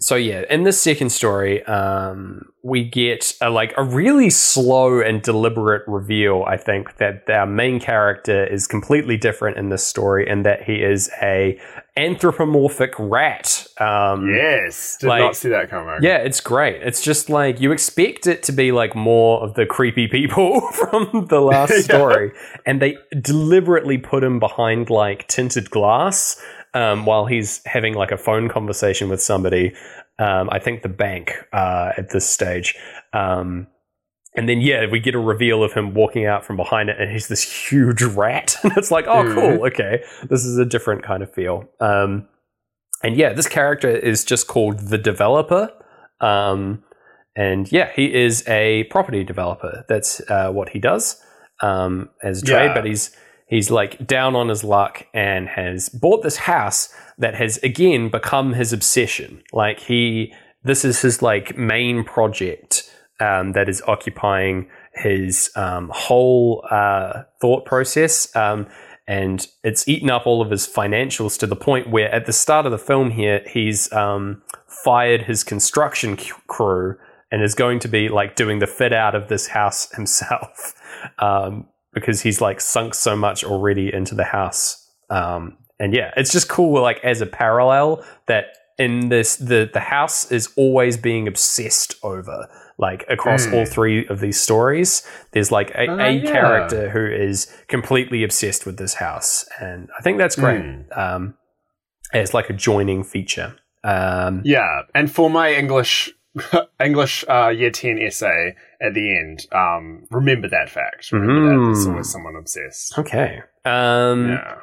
so yeah, in this second story, um, we get a, like a really slow and deliberate reveal. I think that our main character is completely different in this story, and that he is a anthropomorphic rat. Um, Yes, did like- not see that coming. Yeah, it's great. It's just like you expect it to be like more of the creepy people from the last Yeah. story, and they deliberately put him behind like tinted glass um, while he's having like a phone conversation with somebody. Um, I think the bank uh, at this stage. Um, and then yeah, we get a reveal of him walking out from behind it, and he's this huge rat, and it's like, oh, cool, okay, this is a different kind of feel. Um, and yeah, this character is just called the developer. Um, and yeah, he is a property developer. That's uh, what he does um, as a trade. Yeah. But he's he's like down on his luck and has bought this house that has again become his obsession. Like he, this is his like main project um, that is occupying his um, whole uh, thought process. Um, and it's eaten up all of his financials to the point where at the start of the film here, he's um, fired his construction crew and is going to be like doing the fit out of this house himself um, because he's like sunk so much already into the house. Um, and yeah, it's just cool, like as a parallel that in this the the house is always being obsessed over like across Hmm. all three of these stories there's like a, Oh, a yeah. character who is completely obsessed with this house and i think that's great Hmm. um as like a joining feature um Yeah, and for my English English uh, year ten essay at the end, um, remember that fact. Remember that there's Mm. always someone obsessed. okay um Yeah.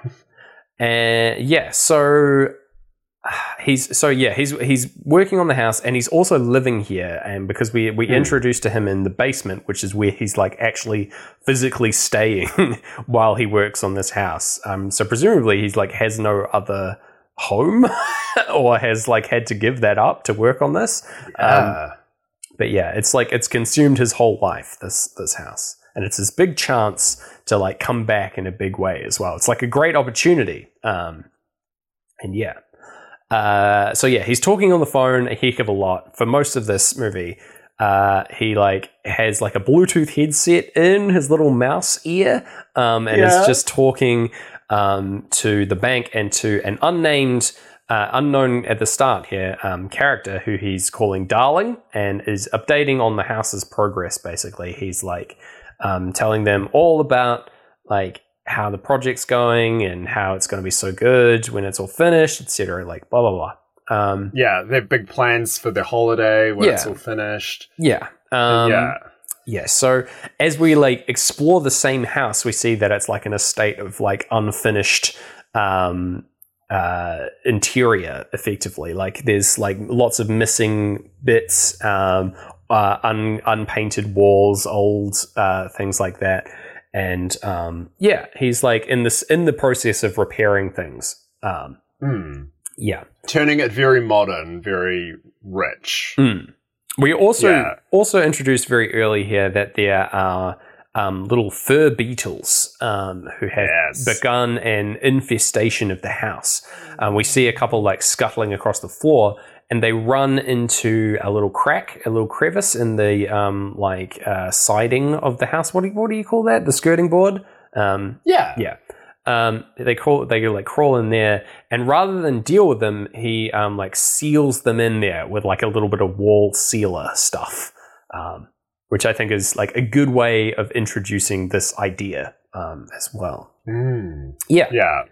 And yeah, so he's so yeah, he's he's working on the house and he's also living here and because we we Hmm. introduced to him in the basement, which is where he's like actually physically staying while he works on this house. Um so presumably he's like has no other home or has like had to give that up to work on this. Um, Yeah. But yeah, it's like it's consumed his whole life. This this house, and it's his big chance to like come back in a big way as well. It's like a great opportunity. Um, and yeah, uh, so yeah, he's talking on the phone a heck of a lot for most of this movie. Uh, he like has like a Bluetooth headset in his little mouse ear, um, and Yeah. is just talking um, to the bank and to an unnamed uh, unknown at the start here um, character who he's calling Darling and is updating on the house's progress. Basically, he's like um, telling them all about like how the project's going and how it's going to be so good when it's all finished, etc. Like blah blah blah. Um, yeah, they have big plans for their holiday when it's all finished. yeah. Um, yeah. Yeah, so as we like explore the same house, we see that it's like in a state of like unfinished um uh interior effectively. Like there's like lots of missing bits, um uh un- unpainted walls, old uh things like that. And um yeah, he's like in this in the process of repairing things. Um Hmm. yeah. Turning it very modern, very rich. Mm. We also Yeah. also introduced very early here that there are um, little fur beetles um, who have Yes. begun an infestation of the house. Um, we see a couple like scuttling across the floor, and they run into a little crack, a little crevice in the um, like uh, siding of the house. What do you, what do you call that? The skirting board. Um, Yeah. yeah. Um, they crawl, they like crawl in there, and rather than deal with them, he um, like seals them in there with like a little bit of wall sealer stuff, um, which I think is like a good way of introducing this idea um, as well. Mm. Yeah, Yeah.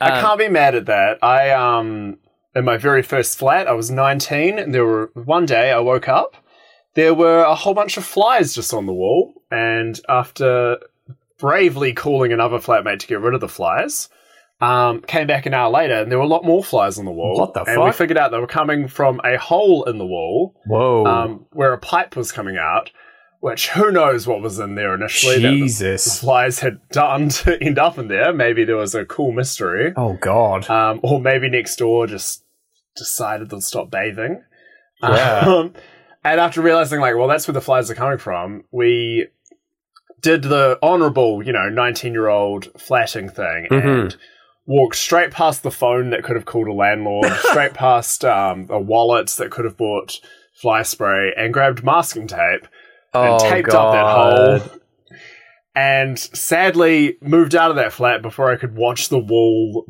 I Um, can't be mad at that. I um in my very first flat, I was 19 and there were one day I woke up, there were a whole bunch of flies just on the wall and after bravely calling another flatmate to get rid of the flies, um, came back an hour later and there were a lot more flies on the wall. What the and we figured out they were coming from a hole in the wall Whoa, um, where a pipe was coming out, which who knows what was in there initially. that the- Jesus! flies had done to end up in there. Maybe there was a cool mystery. Oh God! Um, or maybe next door just decided they'll stop bathing. Yeah. Um, and after realizing, like, well, that's where the flies are coming from, we did the honorable, you know, 19 year old flatting thing Mhm. and walked straight past the phone that could have called a landlord, straight past um, a wallet that could have bought fly spray, and grabbed masking tape and oh taped God! up that hole. And sadly, moved out of that flat before I could watch the wall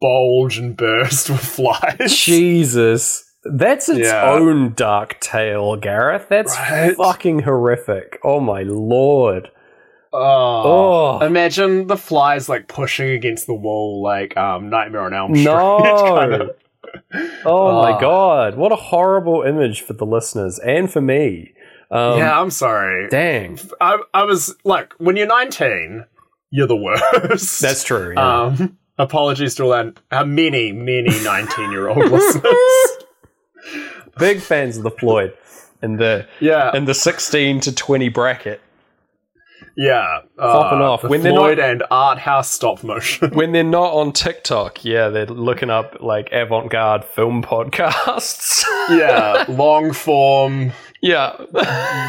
bulge and burst with flies. Jesus. That's its Yeah. own dark tale, Gareth. That's Right? fucking horrific. Oh my lord. Oh. Oh. Imagine the flies like pushing against the wall like um, Nightmare on Elm Street. No. kind of. Oh my Oh. god. What a horrible image for the listeners and for me. Um, yeah, I'm sorry. Dang. I, I was like, when you're 19, you're the worst. That's true. Yeah. Um, apologies to all our, our many, many 19 year old listeners. Big fans of the Floyd and the Yeah, and the 16 to 20 bracket. yeah. Popping Uh, off. When they're Floyd and Art House stop motion. When they're not on TikTok, yeah, they're looking up like avant-garde film podcasts. yeah, long form, yeah.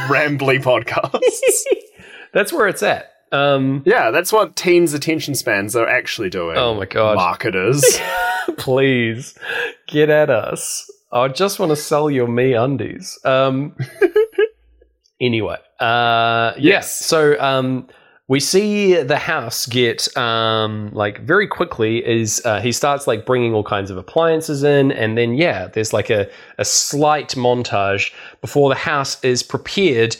rambly podcasts. That's where it's at. Um, Yeah, that's what teens' attention spans are actually doing. oh my god. Marketers. Please get at us. I just want to sell your MeUndies. Um, anyway, uh, yes. Yes. So um, we see the house get um, like very quickly is uh, he starts like bringing all kinds of appliances in, and then yeah, there's like a a slight montage before the house is prepared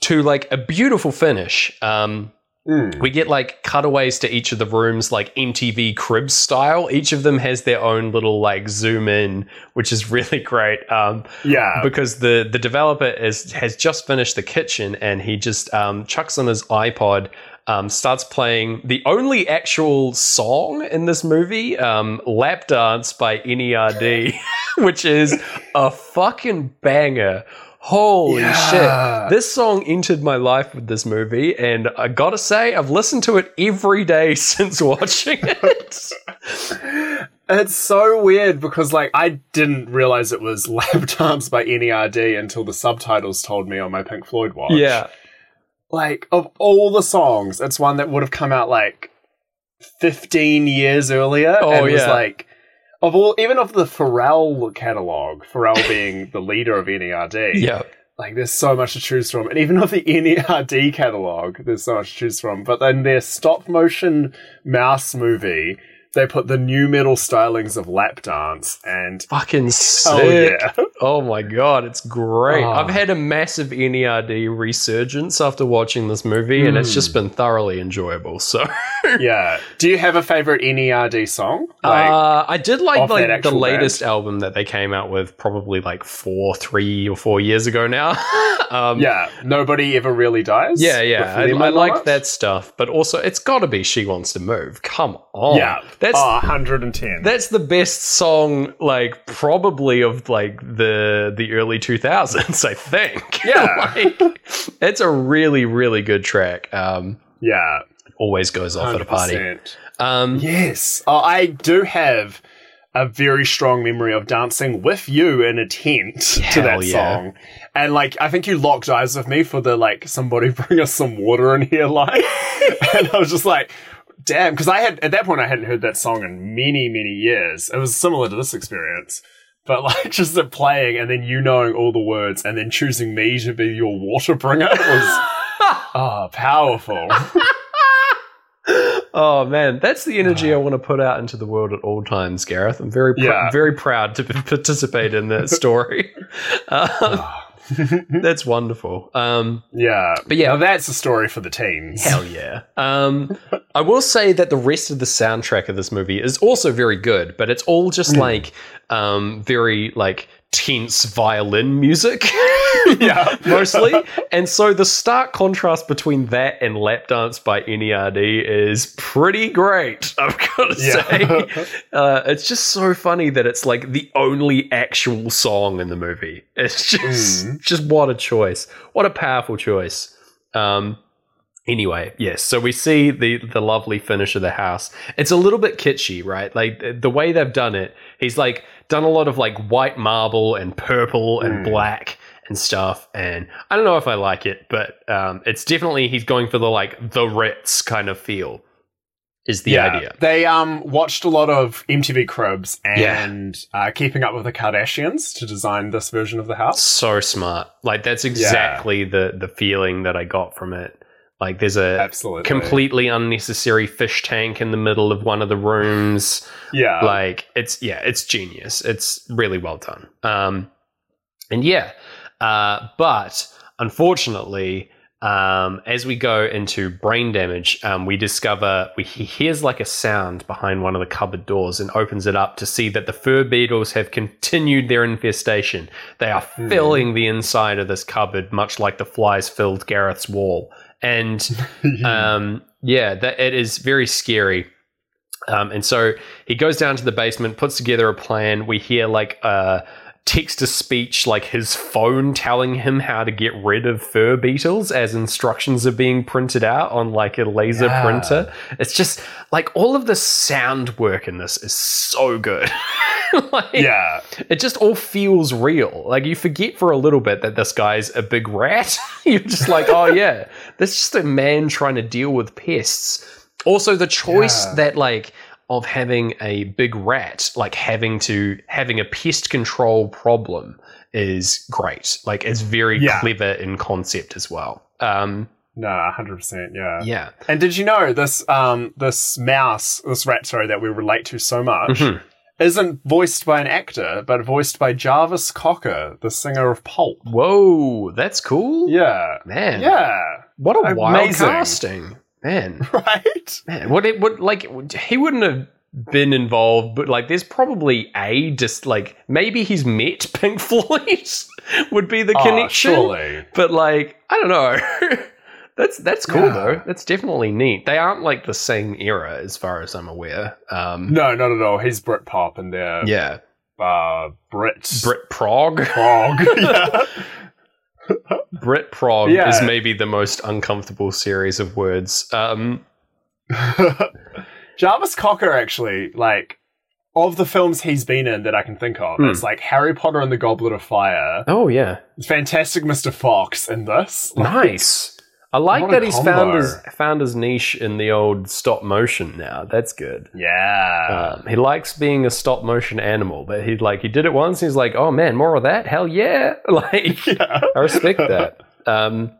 to like a beautiful finish. Um, Mm. we get like cutaways to each of the rooms, like MTV Cribs style. Each of them has their own little like zoom in, which is really great. Um, Yeah. because the the developer is has just finished the kitchen and he just um, chucks on his iPod. Um, starts playing the only actual song in this movie, um, "Lap Dance" by NERD, which is a fucking banger. Holy Yeah. shit! This song entered my life with this movie, and I gotta say, I've listened to it every day since watching it. It's so weird because, like, I didn't realize it was Lap Dance by NERD until the subtitles told me on my Pink Floyd watch. yeah, Like, of all the songs, it's one that would have come out, like, 15 years earlier. Oh, and was like, of all, even of the Pharrell catalog, Pharrell being the leader of NERD, yeah. like, there's so much to choose from. And even of the NERD catalog, there's so much to choose from. But then their stop motion mouse movie, they put the nu metal stylings of lap dance and Fucking sick. oh yeah. Oh my god, it's great. Oh. I've had a massive NERD resurgence after watching this movie, and it's Mm. just been thoroughly enjoyable. So, yeah. Do you have a favorite NERD song? Like, uh, I did like like the latest album that they came out with, probably like four, three or four years ago now. um, yeah. Nobody ever really dies. yeah, yeah. I, I like that stuff, but also it's got to be "She Wants to Move." Come on, Yeah. That's oh, 110. That's the best song, like probably of like the the early two thousands. I think. Yeah. like, it's a really really good track. Um, yeah. always goes off at a party. Um, Yes. Oh, I do have a very strong memory of dancing with you in a tent to that yeah. song. And like I think you locked eyes with me for the like somebody bring us some water in here like. and I was just like damn because I had at that point I hadn't heard that song in many many years. It was similar to this experience. But like just it playing and then you knowing all the words and then choosing me to be your water bringer was oh powerful. Oh man, that's the energy I ah. want to put out into the world at all times, Gareth. I'm very, pr- Yeah. very proud to participate in that story. um, ah. that's wonderful. Um, yeah. But yeah. That's a story for the teens. Hell yeah. Um, I will say that the rest of the soundtrack of this movie is also very good, but it's all just like um, very like tense violin music. Yeah. Mostly. And so the stark contrast between that and Lap Dance by NERD is pretty great, I've got to Yeah. say. Uh, it's just so funny that it's like the only actual song in the movie. It's just, Mm. just what a choice. What a powerful choice. Um, Anyway, yes. So we see the the lovely finish of the house. It's a little bit kitschy, right? Like the- the way they've done it. He's like done a lot of like white marble and purple and Mm. black and stuff. And I don't know if I like it, but um, it's definitely he's going for the like the Ritz kind of feel. Is the yeah. idea? They um watched a lot of MTV Cribs Yeah. and uh, Keeping Up with the Kardashians to design this version of the house. So smart. Like that's exactly the the feeling that I got from it. Like there's a Absolutely. completely unnecessary fish tank in the middle of one of the rooms. Yeah. like it's yeah it's genius it's really well done um and yeah uh but unfortunately um as we go into brain damage um we discover we he hears like a sound behind one of the cupboard doors and opens it up to see that the fur beetles have continued their infestation they are Hmm. filling the inside of this cupboard much like the flies filled gareth's wall and um, yeah, that it is very scary. Um, and so he goes down to the basement, puts together a plan. We hear like a text to speech, like his phone telling him how to get rid of fur beetles as instructions are being printed out on like a laser Yeah. printer. It's just like all of the sound work in this is so good. like, yeah. it just all feels real. Like you forget for a little bit that this guy's a big rat. You're just like, oh yeah, that's just a man trying to deal with pests. Also, the choice Yeah. that like of having a big rat, like having to having a pest control problem, is great. Like it's very Yeah. clever in concept as well. Um, No, hundred percent. Yeah. yeah. And did you know this? Um, this mouse, this rat, sorry, that we relate to so much, Mhm. Isn't voiced by an actor, but voiced by Jarvis Cocker, the singer of Pulp. Whoa, that's cool. Yeah. man. Yeah. What a wild Amazing. casting, man. Right. Man, what it would like he wouldn't have been involved, but like there's probably a just like maybe he's met Pink Floyd would be the Oh, connection. surely. But like I don't know. that's that's cool Yeah. though. That's definitely neat. They aren't like the same era as far as I'm aware. Um No, not at all. He's Brit Pop and they're yeah. uh, Brit. Brit Prague. Prog. yeah. Brit Prague Yeah. is maybe the most uncomfortable series of words. Um Jarvis Cocker actually, like, of the films he's been in that I can think of, Hmm. it's like Harry Potter and the Goblet of Fire, oh yeah. Fantastic Mr. Fox in this. Like, Nice. I like What a that he's found combo. his found his niche in the old stop motion now. That's good. Yeah. Um, he likes being a stop motion animal, but he like he did it once. He's like, oh man, more of that? Hell yeah! Like. I respect that. Um,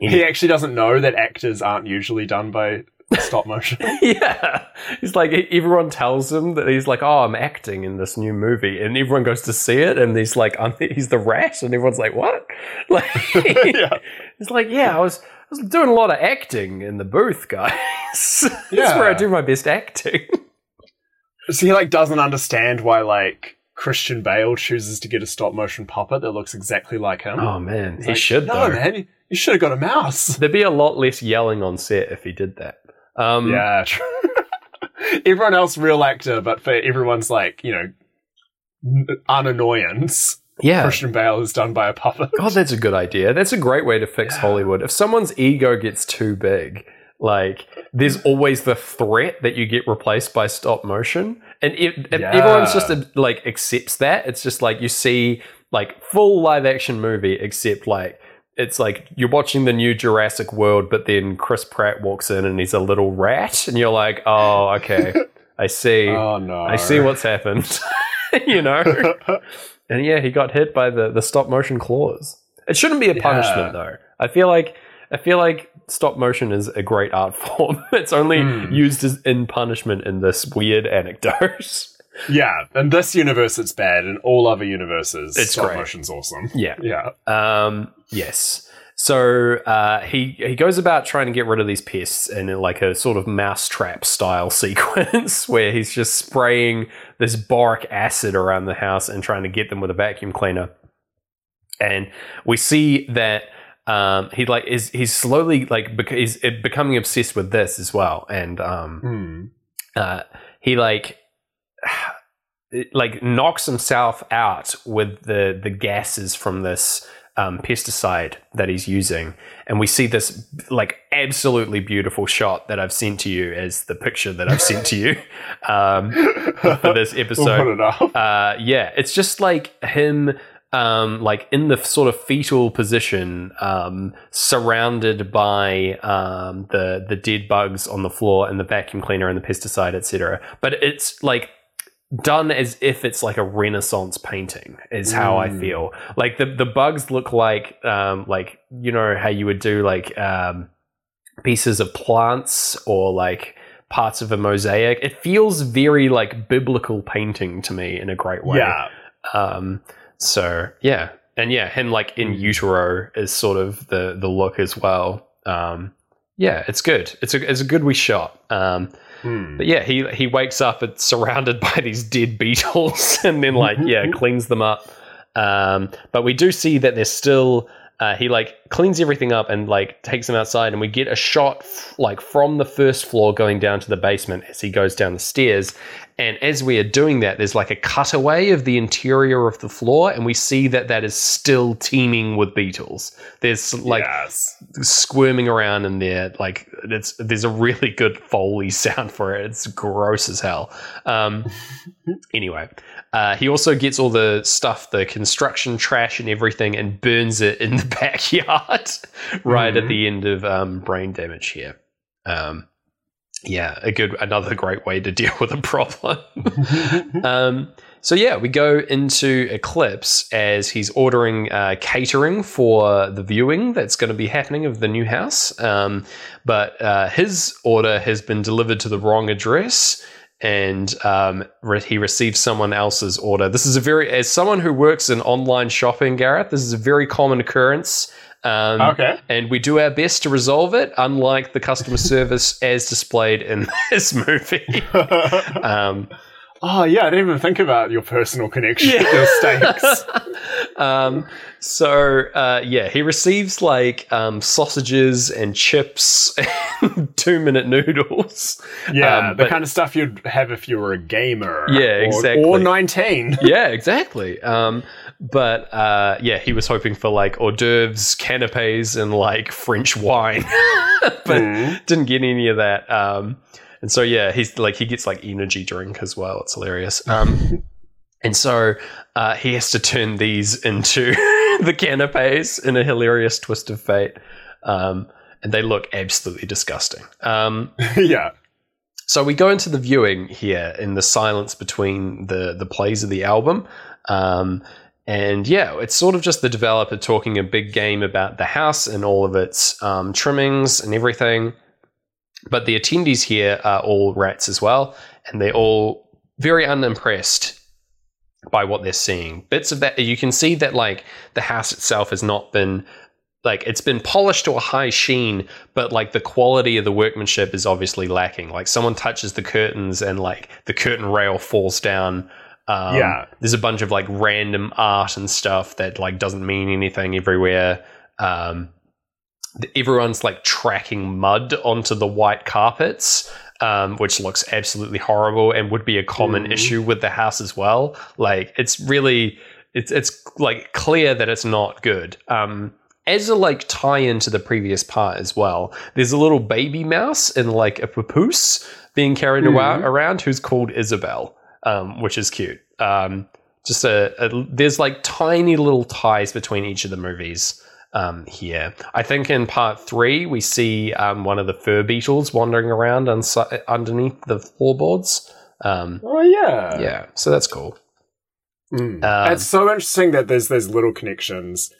He actually doesn't know that actors aren't usually done by stop motion. yeah, he's like everyone tells him that he's like, oh, I'm acting in this new movie, and everyone goes to see it, and he's like, he's the rat, and everyone's like, what? Like, yeah. It's like, yeah, I was, I was doing a lot of acting in the booth, guys. That's Yeah. where I do my best acting. So he like doesn't understand why like Christian Bale chooses to get a stop motion puppet that looks exactly like him. Oh man, It's he like, should No, though. man, you should have got a mouse. There'd be a lot less yelling on set if he did that. Um, yeah. true. Everyone else real actor, but for everyone's like you know unannoyance, yeah. Christian Bale is done by a puppet. God, that's a good idea. That's a great way to fix Hollywood. If someone's ego gets too big, like there's always the threat that you get replaced by stop motion, and if, if Yeah. everyone's just uh, like accepts that, it's just like you see like full live action movie, except like it's like you're watching the new Jurassic World, but then Chris Pratt walks in and he's a little rat, and you're like, oh, okay, I see, Oh no! I see what's happened, you know. And yeah, he got hit by the, the stop motion claws. It shouldn't be a punishment though. I feel like I feel like stop motion is a great art form. it's only Mm. used as in punishment in this weird anecdote. Yeah, in this universe it's bad. and all other universes, It's stop great. motion's awesome. yeah. Yeah. Um, yes. So uh, he he goes about trying to get rid of these pests in like a sort of mousetrap style sequence where he's just spraying this boric acid around the house and trying to get them with a vacuum cleaner. And we see that um, he like is he's slowly like bec- he's becoming obsessed with this as well, and um, Hmm. uh, he like it, like knocks himself out with the the gases from this um, pesticide that he's using, and we see this like absolutely beautiful shot that I've sent to you as the picture that I've sent to you um, for this We'll episode. put it uh, yeah, it's just like him, um, like in the sort of fetal position, um, surrounded by um, the the dead bugs on the floor and the vacuum cleaner and the pesticide, etc. But it's like done as if it's like a Renaissance painting. Is how I Mm. feel. Like the the bugs look like um, like you know how you would do like um, pieces of plants or like parts of a mosaic. It feels very like biblical painting to me in a great way. Yeah. Um, so yeah, and yeah, him like in utero is sort of the the look as well. Um, yeah, it's good. It's a it's a good wee shot. Um, Hmm. but yeah, he he wakes up and surrounded by these dead beetles, and then like yeah, cleans them up. Um, but we do see that there's still uh, he like cleans everything up and like takes him outside, and we get a shot f- like from the first floor going down to the basement as he goes down the stairs. And as we are doing that, there's like a cutaway of the interior of the floor, and we see that that is still teeming with beetles. There's like yes. squirming around in there. Like it's there's a really good foley sound for it. It's gross as hell. Um, anyway, uh, he also gets all the stuff, the construction trash and everything, and burns it in the backyard right at Mhm. the end of um, brain damage here. Um, yeah, a good another great way to deal with a problem. Um, so yeah, we go into Eclipse as he's ordering uh, catering for the viewing that's going to be happening of the new house. Um, but uh, his order has been delivered to the wrong address, and um, re- he received someone else's order. This is a very, as someone who works in online shopping, Gareth, this is a very common occurrence. Um, okay. and we do our best to resolve it, unlike the customer service as displayed in this movie. Um, oh yeah, I didn't even think about your personal connection, Yeah. your stakes. um, so uh, yeah, he receives like um, sausages and chips, and two minute noodles. Yeah, Um, the but- kind of stuff you'd have if you were a gamer. Yeah, or- exactly. Or nineteen. yeah, exactly. Um, but uh, yeah, he was hoping for like hors d'oeuvres, canapes, and like French wine, but Mm. didn't get any of that. And so yeah, he's like he gets like energy drink as well. It's hilarious. Um, and so uh, he has to turn these into the canapes in a hilarious twist of fate. Um, and they look absolutely disgusting. Um, yeah. so we go into the viewing here in the silence between the the plays of the album. Um, and yeah, it's sort of just the developer talking a big game about the house and all of its um, trimmings and everything. But the attendees here are all rats as well, and they're all very unimpressed by what they're seeing. Bits of that you can see that like the house itself has not been like it's been polished to a high sheen, but like the quality of the workmanship is obviously lacking. Like someone touches the curtains and like the curtain rail falls down. Um, Yeah. there's a bunch of like random art and stuff that like doesn't mean anything everywhere. Um, everyone's like tracking mud onto the white carpets, um, which looks absolutely horrible and would be a common Mhm. issue with the house as well. Like it's really, it's it's like clear that it's not good. Um, as a like tie into the previous part as well, there's a little baby mouse in like a papoose being carried around, around who's called Isabel, um, which is cute. Um, just a, a there's like tiny little ties between each of the movies um, here. I think in part three we see um, one of the fur beetles wandering around underneath the floorboards. Um, Oh yeah. yeah, so that's cool. Mm. It's so interesting that there's there's little connections,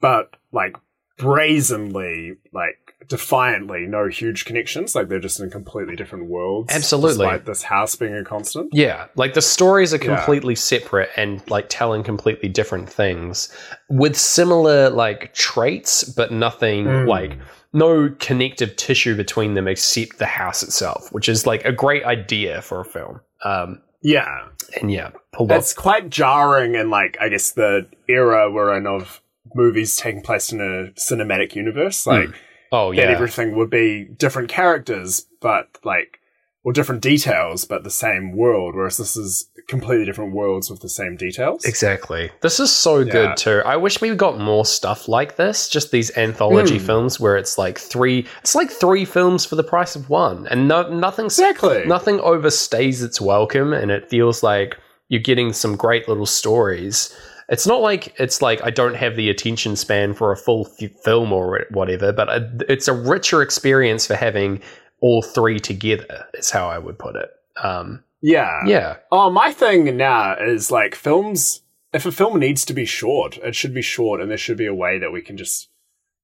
but like brazenly, like defiantly, no huge connections. Like they're just in completely different worlds. Absolutely. Like this house being a constant. Yeah, like the stories are Yeah. completely separate and like telling completely different things with similar like traits, but nothing Mm. like no connective tissue between them except the house itself, which is like a great idea for a film. Um, Yeah, and yeah, pulled off. It's quite jarring in like I guess the era we're in of movies taking place in a cinematic universe. Like Oh that yeah, everything would be different characters, but like or different details, but the same world. Whereas this is completely different worlds with the same details. Exactly. This is so Yeah. good too. I wish we got more stuff like this. Just these anthology Mm. films where it's like three. It's like three films for the price of one, and no, nothing's Exactly. nothing overstays its welcome and it feels like you're getting some great little stories it's not like it's like i don't have the attention span for a full f- film or whatever but uh, it's a richer experience for having all three together is how i would put it um, Yeah. yeah Oh, my thing now is like films. If a film needs to be short, it should be short, and there should be a way that we can just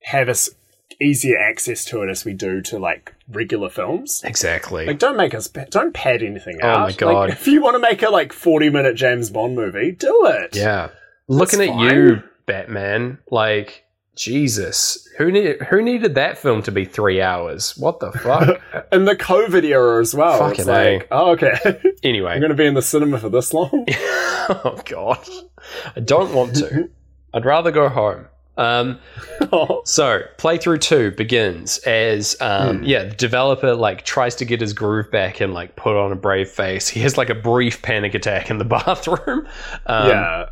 have us easier access to it as we do to like regular films. exactly Like, don't make us don't pad anything Oh out. my God. Like, if you want to make a like forty minute James Bond movie, do it. yeah looking at fine. you batman like jesus. Who need, who needed that film to be three hours? What the fuck? In the COVID era as well. Fucking it's like, oh, okay, anyway. I'm going to be in the cinema for this long. oh god i don't want to. I'd rather go home. Um, so playthrough two begins as um, Hmm. yeah the developer like tries to get his groove back and like put on a brave face. He has like a brief panic attack in the bathroom. Um, yeah,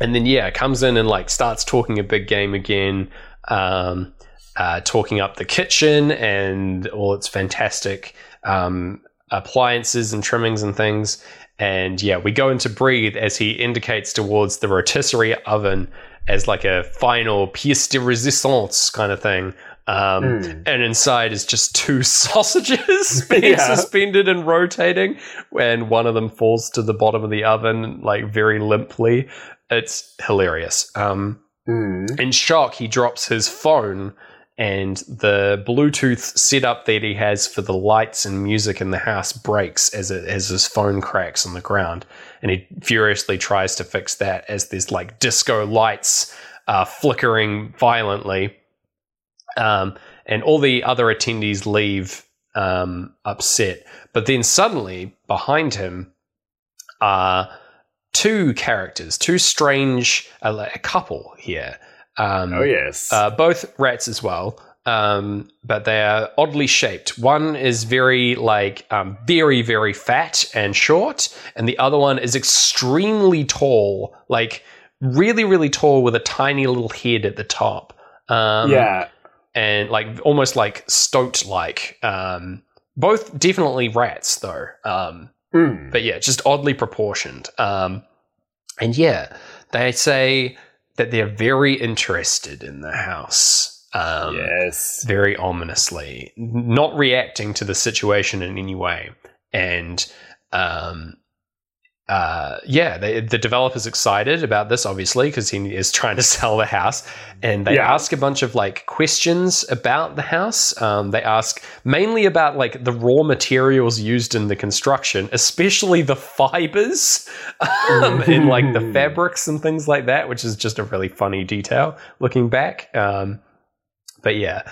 and then yeah comes in and like starts talking a big game again um, uh, talking up the kitchen and all its fantastic um, appliances and trimmings and things and yeah we go into breathe as he indicates towards the rotisserie oven as like a final pièce de résistance kind of thing um, Mm. and inside is just two sausages being Yeah. suspended and rotating and one of them falls to the bottom of the oven like very limply it's hilarious. Um, Mm. in shock he drops his phone and the bluetooth setup that he has for the lights and music in the house breaks as it as his phone cracks on the ground. And he furiously tries to fix that as there's like disco lights uh, flickering violently. Um, and all the other attendees leave um, upset. But then suddenly behind him are two characters two strange uh, a couple here um, Oh yes. uh, both rats as well, um, but they are oddly shaped. One is very like um, very very fat and short, and the other one is extremely tall, like really really tall with a tiny little head at the top. Um, yeah. and like almost like stoat like. Um, both definitely rats though. Mm. but yeah, just oddly proportioned. Um, and yeah, they say that they're very interested in the house. Um, yes. Very ominously, not reacting to the situation in any way. And um, uh, yeah, they, the developer's excited about this, obviously, because he is trying to sell the house. And they Yeah. ask a bunch of like questions about the house. Um, they ask mainly about like the raw materials used in the construction, especially the fibers um, in like the Mm. fabrics and things like that, which is just a really funny detail looking back. Um, but yeah.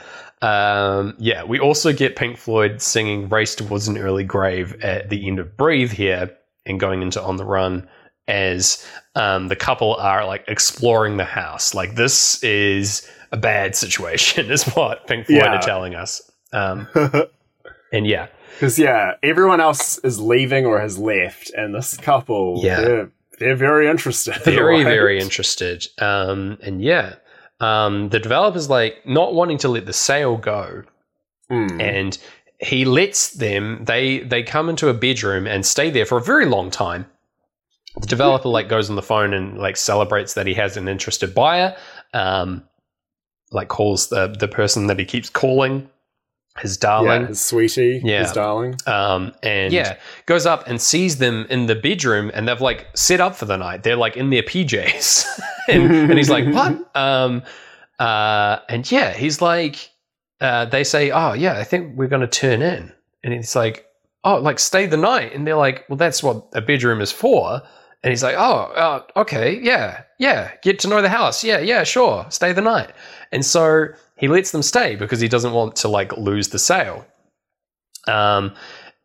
Um, yeah, we also get Pink Floyd singing Race Towards an Early Grave at the end of Breathe here and going into On the Run as um, the couple are like exploring the house. Like, this is a bad situation, is what Pink Floyd Yeah. are telling us. Um, and yeah, Because yeah, everyone else is leaving or has left, and this couple, Yeah. they're, they're very interested. very, right? very interested. Um, and yeah, um, the developer's like not wanting to let the sale go. Mm. and he lets them they they come into a bedroom and stay there for a very long time the developer like goes on the phone and like celebrates that he has an interested buyer um like calls the the person that he keeps calling his darling yeah, his sweetie, Yeah. his darling. um, and yeah, goes up and sees them in the bedroom, and they've like set up for the night. They're like in their PJs, and, and he's like, "What?" Um, Uh, and yeah, he's like, uh, they say, oh yeah, I think we're going to turn in, and he's like, oh, like stay the night, and they're like, well, that's what a bedroom is for. And he's like, oh, uh, okay, yeah, yeah, get to know the house, yeah, yeah, sure, stay the night. And so he lets them stay because he doesn't want to like lose the sale. Um,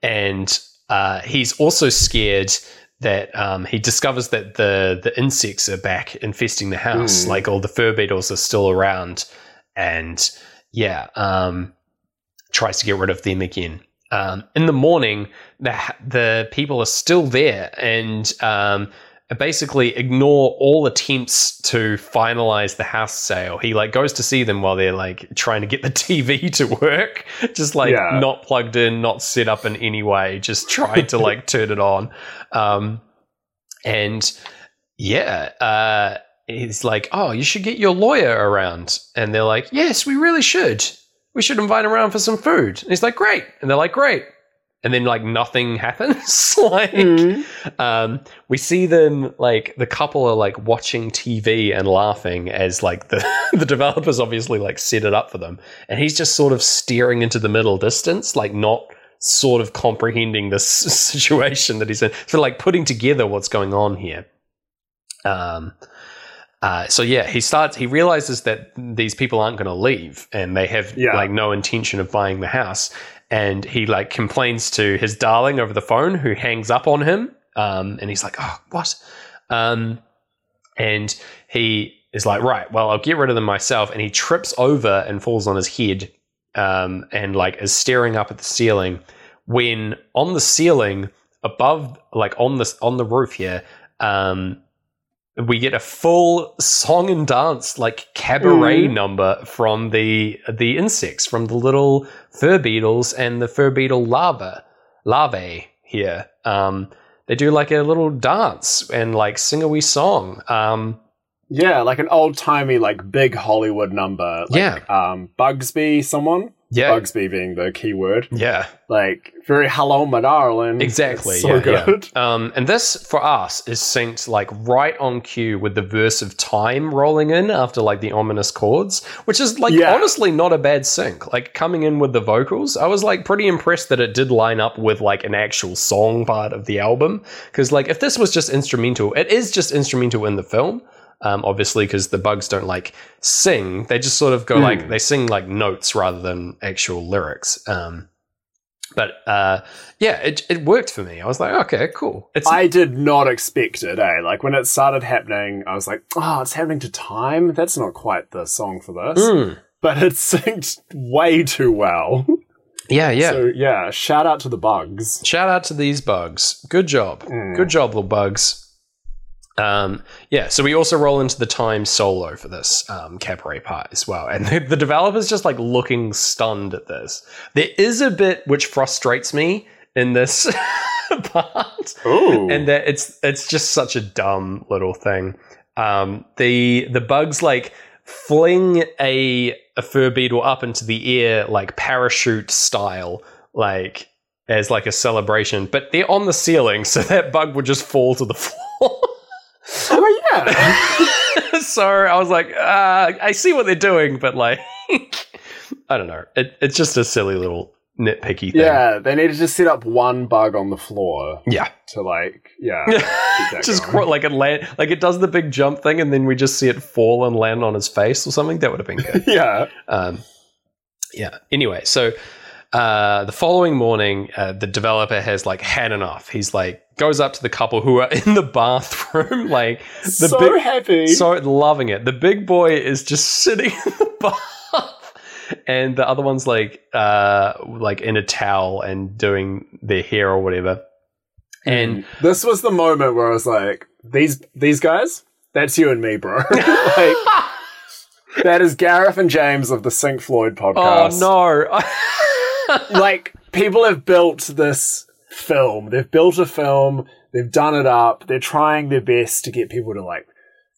and uh, he's also scared that um, he discovers that the the insects are back infesting the house. Mm. Like all the fur beetles are still around, and yeah, um, tries to get rid of them again. Um, in the morning, the the people are still there and um, basically ignore all attempts to finalize the house sale. He like goes to see them while they're like trying to get the TV to work, just like Yeah. not plugged in, not set up in any way, just trying to like turn it on. Um, and yeah, uh, he's like, "Oh, you should get your lawyer around," and they're like, "Yes, we really should. We should invite him around for some food." And he's like, "Great," and they're like, "Great." And then like nothing happens. like Mm. um, we see them like the couple are like watching TV and laughing as like the the developers obviously like set it up for them, and he's just sort of staring into the middle distance, like not sort of comprehending this situation that he's in, so like putting together what's going on here. Um. Uh, so yeah, he starts. He realizes that these people aren't going to leave, and they have Yeah. like no intention of buying the house. And he like complains to his darling over the phone, who hangs up on him. Um, and he's like, "Oh, what?" Um, and he is like, "Right, well, I'll get rid of them myself." And he trips over and falls on his head, um, and like is staring up at the ceiling. When on the ceiling above, like on this on the roof here, um, we get a full song and dance like cabaret Mm. number from the the insects from the little fur beetles and the fur beetle larva larvae here um they do like a little dance and like sing a wee song um Yeah, like an old timey, like big Hollywood number. Like, Yeah. Um, Bugsby, someone. Yeah Bugsby being the key word. yeah Like very hello, my darling. Exactly, It's so yeah, yeah. good. Um, and this for us is synced like right on cue with the verse of time rolling in after like the ominous chords, which is like Yeah. honestly not a bad sync. Like coming in with the vocals, I was like pretty impressed that it did line up with like an actual song part of the album. Because like if this was just instrumental, it is just instrumental in the film. Um, obviously, because the bugs don't like sing; they just sort of go Hmm. like they sing like notes rather than actual lyrics. Um, but uh, yeah, it, it worked for me. I was like, okay, cool. It's I did not expect it, eh? Like when it started happening, I was like, oh, it's happening to time. That's not quite the song for this. Mm. But it synced way too well. yeah, yeah. So yeah, shout out to the bugs. Shout out to these bugs. Good job. Mm. Good job, little bugs. Um, yeah, so we also roll into the time solo for this um, cabaret part as well, and the, the developers just like looking stunned at this. There is a bit which frustrates me in this part, Ooh. and that it's it's just such a dumb little thing. Um, the the bugs like fling a a fur beetle up into the air like parachute style, like as like a celebration, but they're on the ceiling, so that bug would just fall to the floor. Oh yeah. so I was like, uh, I see what they're doing, but like, I don't know. It, it's just a silly little nitpicky thing. yeah, they need to just set up one bug on the floor Yeah. to like, yeah. just like it land, like it does the big jump thing, and then we just see it fall and land on his face or something. That would have been good. yeah. um, yeah. Anyway, so uh, the following morning, uh, the developer has like had enough. He's like goes up to the couple who are in the bathroom, like the so big, happy. so loving it. The big boy is just sitting in the bath, and the other one's like, uh, like in a towel and doing their hair or whatever. And this was the moment where I was like, these these guys, that's you and me, bro. like that is Gareth and James of the Sync Floyd podcast. oh podcast. no, like people have built this film. They've built a film. They've done it up. They're trying their best to get people to like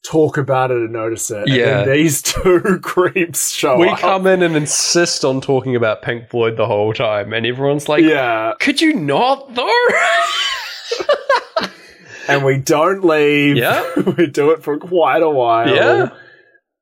talk about it and notice it. Yeah. And these two creeps show we up. We come in and insist on talking about Pink Floyd the whole time, and everyone's like, yeah, Could you not though? and we don't leave. Yeah. we do it for quite a while. Yeah.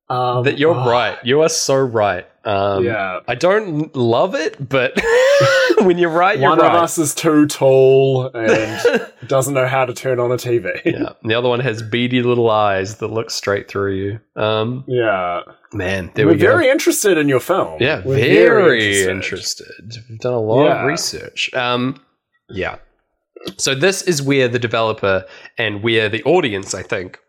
Um, that you're oh, right. You are so right. Um, yeah. I don't love it, but when you're right, you're One right. of us is too tall and doesn't know how to turn on a TV. yeah. The other one has beady little eyes that look straight through you. Um, Yeah. man, there We're we go. very interested in your film. Yeah, We're very, interested. We've done a lot Yeah. of research. Um, yeah. So this is where the developer and where the audience, I think,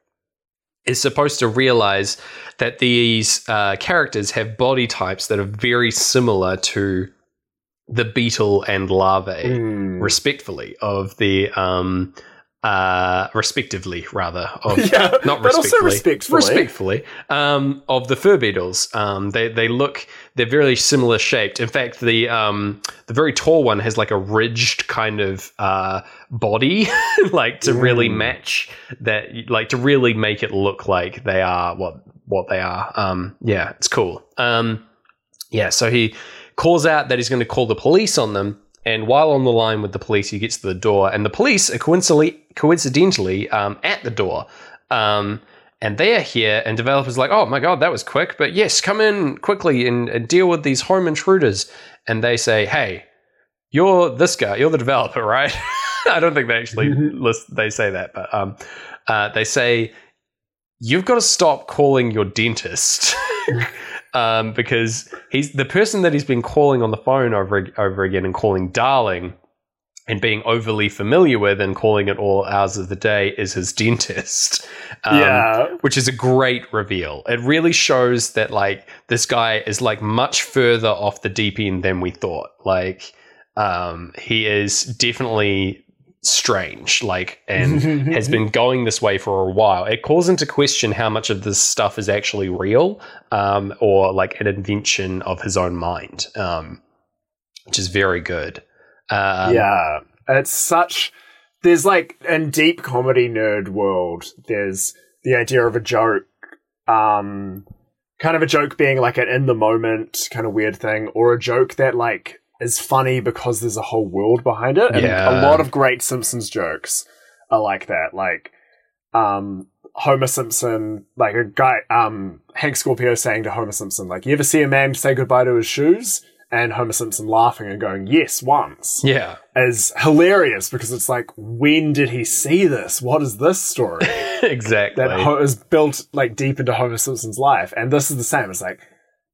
is supposed to realize that these uh, characters have body types that are very similar to the beetle and larvae, Mm. respectfully of the um, uh, respectively rather of yeah, not but also respectfully, respectfully. um, of the fur beetles. Um, they they look they're very similar shaped. In fact, the um, the very tall one has like a ridged kind of uh, body, like to really Mm. match that, like to really make it look like they are what what they are. Um, yeah, it's cool. Um, yeah, so he calls out that he's going to call the police on them. And while on the line with the police, he gets to the door, and the police are coincidentally, coincidentally um, at the door. Um, and they are here, and developers are like, oh my god, that was quick. But yes, come in quickly and, and deal with these home intruders. And they say, hey, you're this guy, you're the developer, right? I don't think they actually list, they say that, but um, uh, they say you've got to stop calling your dentist um, because he's the person that he's been calling on the phone over over again and calling darling and being overly familiar with and calling it all hours of the day is his dentist. Um, yeah. which is a great reveal. It really shows that like this guy is like much further off the deep end than we thought. Like um, he is definitely strange, like and has been going this way for a while. It calls into question how much of this stuff is actually real, um, or like an invention of his own mind, um, which is very good. Um, yeah. It's such. There's like in deep comedy nerd world. There's the idea of a joke, um, kind of a joke being like an in the moment kind of weird thing, or a joke that like is funny because there's a whole world behind it. And Yeah. a lot of great Simpsons jokes are like that. Like, um, Homer Simpson, like a guy, um, Hank Scorpio saying to Homer Simpson, like, "You ever see a man say goodbye to his shoes?" And Homer Simpson laughing and going, "Yes, once." yeah, is hilarious because it's like, when did he see this? What is this story exactly. that is built like deep into Homer Simpson's life? And this is the same. It's like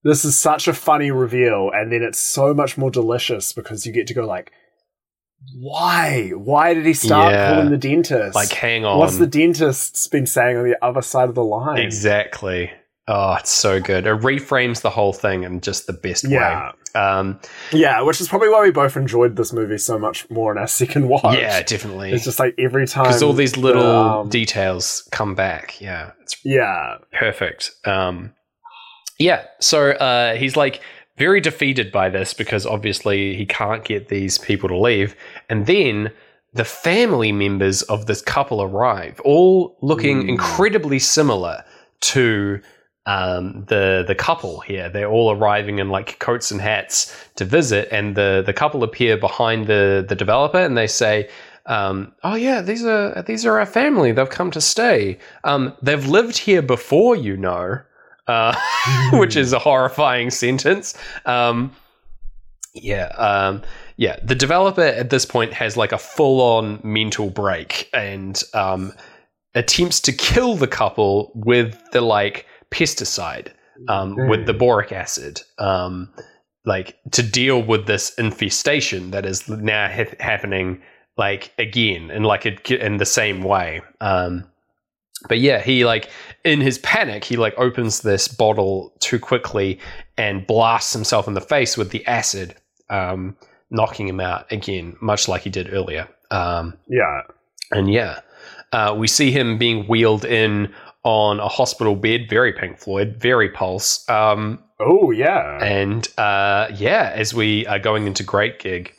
this is such a funny reveal, and then it's so much more delicious because you get to go like, why? Why did he start Yeah. calling the dentist? like, hang on. what's the dentist's been saying on the other side of the line? Exactly. Oh, it's so good. It reframes the whole thing in just the best Yeah. way. Um, Yeah, which is probably why we both enjoyed this movie so much more in our second watch. yeah, definitely. It's just like every time Because all these little um, details come back. Yeah, it's yeah, perfect. Um, yeah, so uh, he's like very defeated by this because obviously he can't get these people to leave. And then the family members of this couple arrive, all looking Mm. incredibly similar to um, the the couple here. They're all arriving in like coats and hats to visit, and the the couple appear behind the the developer, and they say. Um, oh yeah, these are these are our family. They've come to stay. Um, they've lived here before, you know, uh, which is a horrifying sentence. Um, yeah, um, yeah. The developer at this point has like a full-on mental break and um, attempts to kill the couple with the like pesticide, um, with the boric acid, um, like to deal with this infestation that is now ha- happening like again in like a, in the same way. Um, but yeah, he like in his panic, he like opens this bottle too quickly and blasts himself in the face with the acid, um, knocking him out again, much like he did earlier. Um, yeah. and yeah, uh, we see him being wheeled in on a hospital bed, very Pink Floyd, very Pulse. Um, Oh yeah. and uh, yeah, as we are going into Great Gig,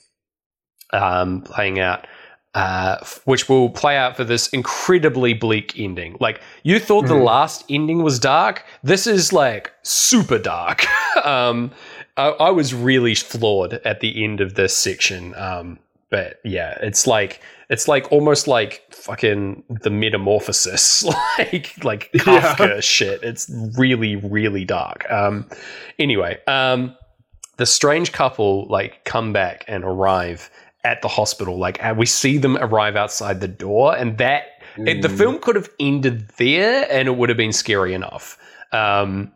um, playing out, uh, which will play out for this incredibly bleak ending. Like you thought the Mhm. last ending was dark, this is like super dark. um, I, I was really floored at the end of this section. Um, but yeah, it's like it's like almost like fucking the metamorphosis, like like Kafka Yeah. shit. It's really really dark. Um, anyway, um, the strange couple like come back and arrive at the hospital. Like uh, we see them arrive outside the door, and that it, the Mm. film could have ended there, and it would have been scary enough. Um,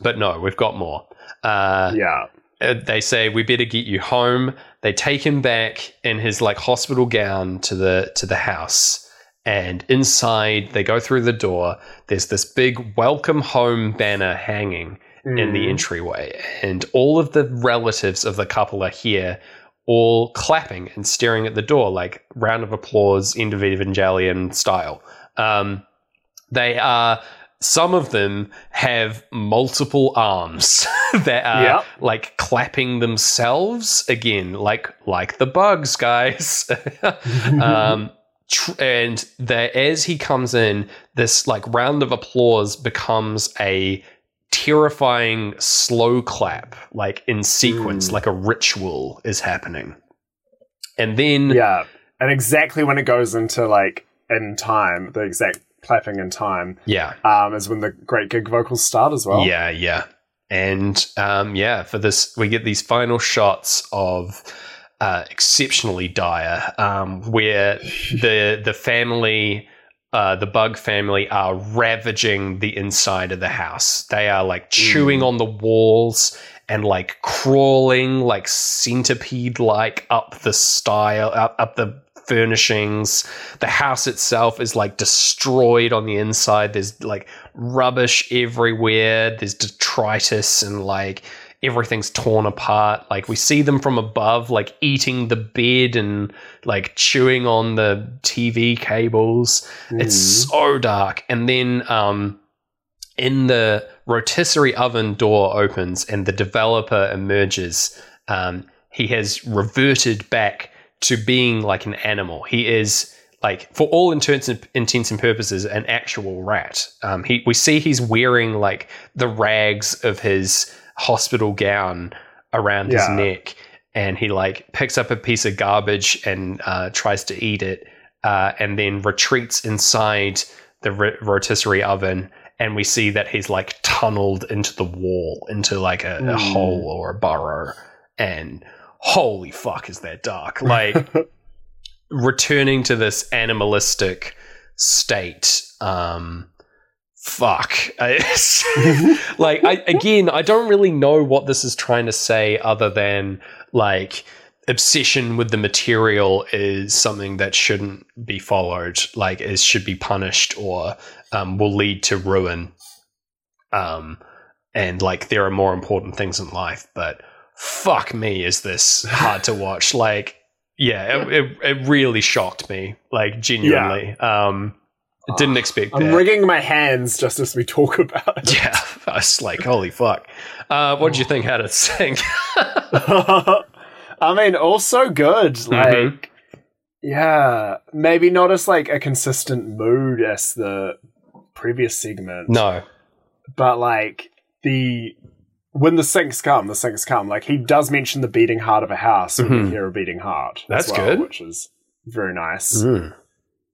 but no, we've got more. Uh, Yeah. uh, they say we better get you home. They take him back in his like hospital gown to the to the house, and inside they go through the door. There's this big welcome home banner hanging in the Mm. entryway, and all of the relatives of the couple are here, all clapping and staring at the door like round of applause, end of Evangelion style. Um, they are. Some of them have multiple arms that are Yep. like clapping themselves again, like like the bugs, guys. um, tr- and the, as he comes in, this like round of applause becomes a terrifying slow clap, like in sequence, Mm. like a ritual is happening. And then yeah. And exactly when it goes into like in time, the exact clapping in time, yeah, um, is when the great gig vocals start as well. Yeah, yeah. And um, yeah, for this, we get these final shots of uh, exceptionally dire, um, where the the family, uh, the bug family, are ravaging the inside of the house. They are like chewing on the walls and like crawling like centipede like up the style, up up the furnishings. The house itself is like destroyed on the inside. There's like rubbish everywhere. There's detritus and like everything's torn apart. Like we see them from above, like eating the bed and like chewing on the TV cables. It's Mm. so dark. And then um in the rotisserie oven door opens and the developer emerges. Um, he has reverted back to being like an animal. He is like, for all intents and, intents and purposes, an actual rat. Um, he we see he's wearing like the rags of his hospital gown around his neck, and he like picks up a piece of garbage and uh, tries to eat it, uh, and then retreats inside the ro- rotisserie oven. And we see that he's like tunneled into the wall, into like a, a Mm. hole or a burrow. And holy fuck, is that dark! Like returning to this animalistic state. Um, fuck. Like I again, I don't really know what this is trying to say, other than like obsession with the material is something that shouldn't be followed. Like is should be punished or um, will lead to ruin. Um, and like there are more important things in life, but fuck me, is this hard to watch? Like, yeah, it, it, it really shocked me. Like genuinely, um, didn't expect I'm that. wringing my hands just as we talk about it. yeah, I was like, holy fuck. Uh, what did you think? How did it sing? I mean, also good. Mhm. Like, yeah, maybe not as like a consistent mood as the previous segment. no. but like the when the syncs come, the syncs come. Like he does mention the beating heart of a house, we Mhm. hear a beating heart. as That's well, good. which is very nice. Mm.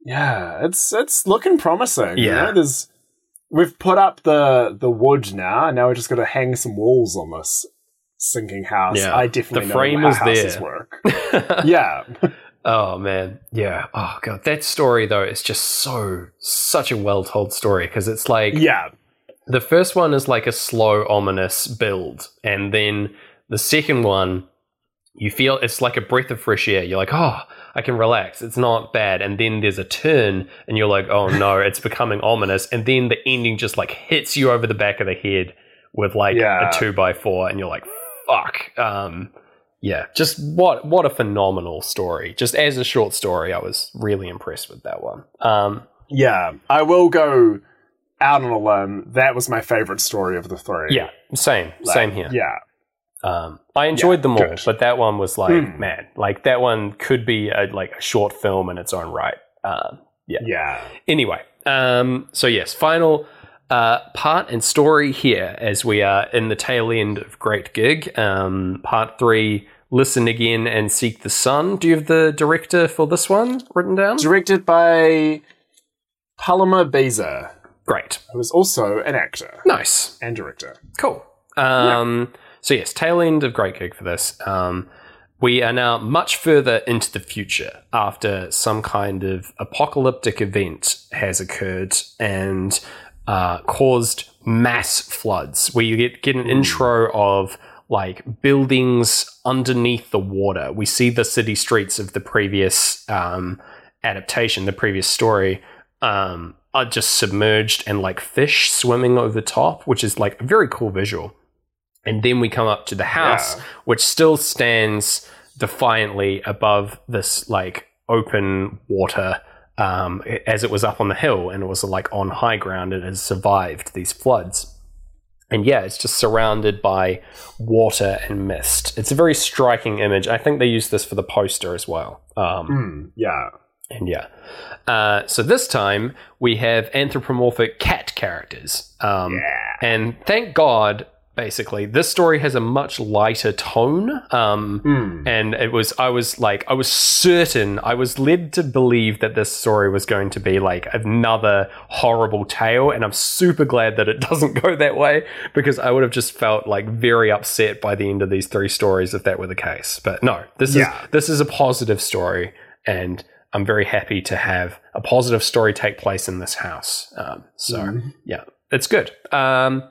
Yeah, it's it's looking promising. you Yeah. know? there's we've put up the the wood now, and now we're just got to hang some walls on this sinking house. Yeah. I definitely The know frame how is houses there. work. yeah, oh man, yeah. Oh god, that story though is just so such a well told story because it's like yeah, the first one is like a slow, ominous build, and then the second one, you feel it's like a breath of fresh air. You're like, oh, I can relax. It's not bad. And then there's a turn, and you're like, oh no, it's becoming ominous. And then the ending just like hits you over the back of the head with like Yeah. a two by four, and you're like, fuck. Um, yeah, just what what a phenomenal story. Just as a short story, I was really impressed with that one. Um, yeah. I will go out on a limb. That was my favorite story of the three. yeah, same, Like, same here. Yeah, Um, I enjoyed Yeah, them all, good. but that one was like, Hmm. man, like that one could be a, like a short film in its own right. Um, yeah. anyway, um, so yes, final uh, part and story here as we are in the tail end of Great Gig. Um, part three Listen Again and Seek the Sun. Do you have the director for this one written down? Directed by Paloma Baeza, Great. who is also an actor Nice. and director. Cool. Um, So, yes, tail end of Great Gig for this. Um, we are now much further into the future after some kind of apocalyptic event has occurred and uh, caused mass floods, where you get, get an intro of like buildings underneath the water. We see the city streets of the previous um, adaptation, the previous story, um, are just submerged and like fish swimming over the top, which is like a very cool visual. And then we come up to the house, Yeah. which still stands defiantly above this like open water um, as it was up on the hill and it was like on high ground and has survived these floods. And yeah, it's just surrounded by water and mist. It's a very striking image. I think they used this for the poster as well. Um, Hmm, yeah. and yeah. Uh, so this time we have anthropomorphic cat characters. Um, And thank God, basically, this story has a much lighter tone. Um, Hmm. and it was, I was like, I was certain, I was led to believe that this story was going to be like another horrible tale. And I'm super glad that it doesn't go that way because I would have just felt like very upset by the end of these three stories if that were the case. But no, this Yeah. is this is a positive story, and I'm very happy to have a positive story take place in this house. Um, so Mhm. yeah, it's good. Um,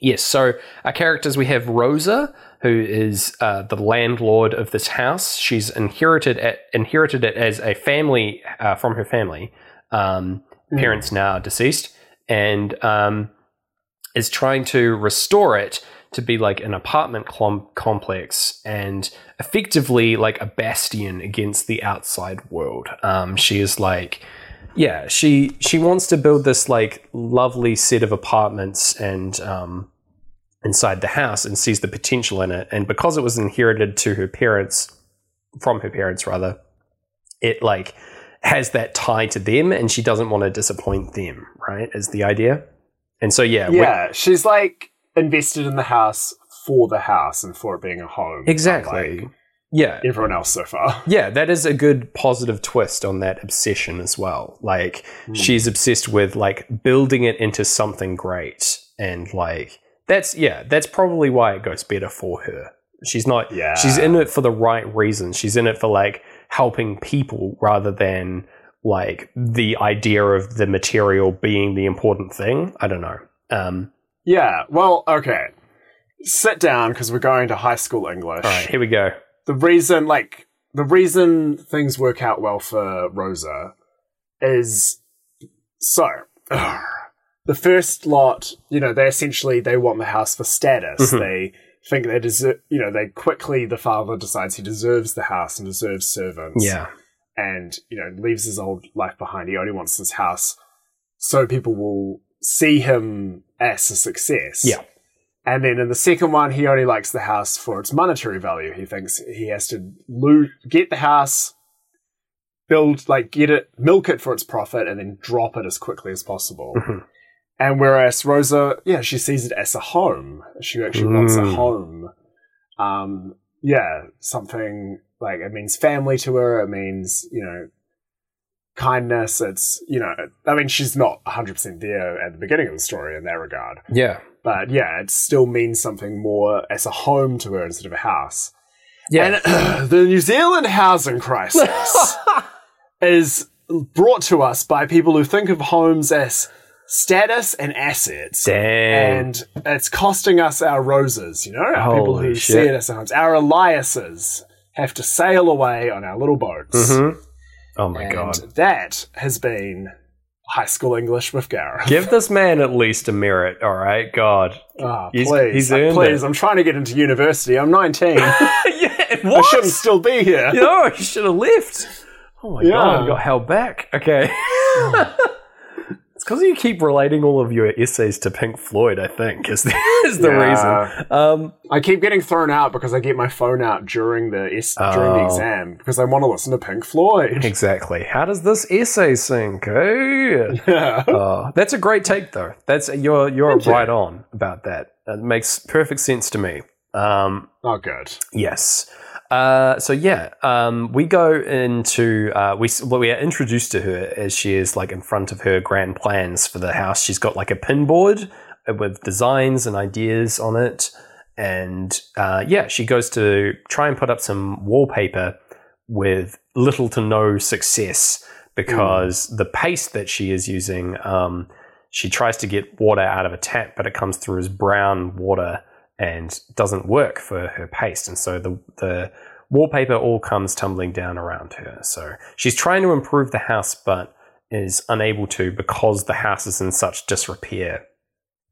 yes, so our characters we have Rosa, who is uh, the landlord of this house. She's inherited it, inherited it as a family uh, from her family. Um, Hmm. Parents now deceased, and um, is trying to restore it to be like an apartment complex and effectively like a bastion against the outside world. Um, she is like, yeah, she she wants to build this like lovely set of apartments and um, inside the house and sees the potential in it. And because it was inherited to her parents, from her parents rather, it like has that tie to them, and she doesn't want to disappoint them. Right, is the idea. And so yeah, Yeah, she's like invested in the house for the house and for it being a home. exactly. unlike Yeah, everyone else so far. Yeah, that is a good positive twist on that obsession as well. Like Hmm. she's obsessed with like building it into something great and like that's yeah, that's probably why it goes better for her. She's not Yeah. she's in it for the right reasons. She's in it for like helping people rather than like the idea of the material being the important thing. I don't know. Um Yeah, well, okay. Sit down because we're going to high school English. all right, here we go. The reason like the reason things work out well for Rosa is so the first lot, you know, they essentially they want the house for status. Mhm. They think they deserve, you know, they quickly the father decides he deserves the house and deserves servants. Yeah. and you know leaves his old life behind. He only wants this house so people will see him as a success. Yeah. And then in the second one, he only likes the house for its monetary value. He thinks he has to loo- get the house, build, like, get it, milk it for its profit, and then drop it as quickly as possible. Mhm. And whereas Rosa, yeah, she sees it as a home. She actually wants a Mm. home. Um, yeah, something like it means family to her. It means, you know, kindness. It's, you know, I mean, she's not 100% there at the beginning of the story in that regard. Yeah. But yeah, it still means something more as a home to her instead of a house. Yeah. And the New Zealand housing crisis is brought to us by people who think of homes as status and assets. Damn. And it's costing us our roses, you know? Our people who shit. see it as homes. Our Eliases have to sail away on our little boats. Mhm. Oh my and god. that has been high school English with Gareth. Give this man at least a merit, all right? God. Ah, He's- please, he's earned please! it. I'm trying to get into university. I'm 19. yeah, I shouldn't still be here. You know, you should have left. Oh my Yeah. god, I got held back. Okay. because you keep relating all of your essays to Pink Floyd, I think, is the, is the Yeah. reason. Um, I keep getting thrown out because I get my phone out during the es- during the Oh. exam because I want to listen to Pink Floyd. exactly. How does this essay sync? Eh? Yeah. Oh, that's a great take, though. That's you're you're Thank you. right on about that. It makes perfect sense to me. Um, Oh, good. Yes. Uh, so yeah, um, we go into uh, we well, we are introduced to her as she is like in front of her grand plans for the house. She's got like a pin board with designs and ideas on it, and uh, yeah, she goes to try and put up some wallpaper with little to no success because the paste that she is using, um, she tries to get water out of a tap, but it comes through as brown water and doesn't work for her paste, and so the the wallpaper all comes tumbling down around her. So she's trying to improve the house, but is unable to because the house is in such disrepair,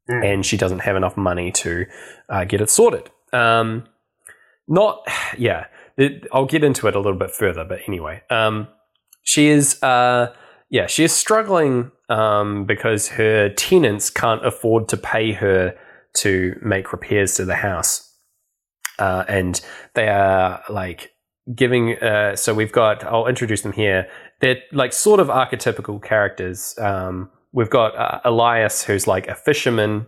Mm. and she doesn't have enough money to uh, get it sorted. Um, not, yeah. It, I'll get into it a little bit further, but anyway, um, she is, uh, yeah, she is struggling um, because her tenants can't afford to pay her to make repairs to the house, uh, and they are like giving. Uh, so we've got. I'll introduce them here. They're like sort of archetypical characters. Um, we've got uh, Elias, who's like a fisherman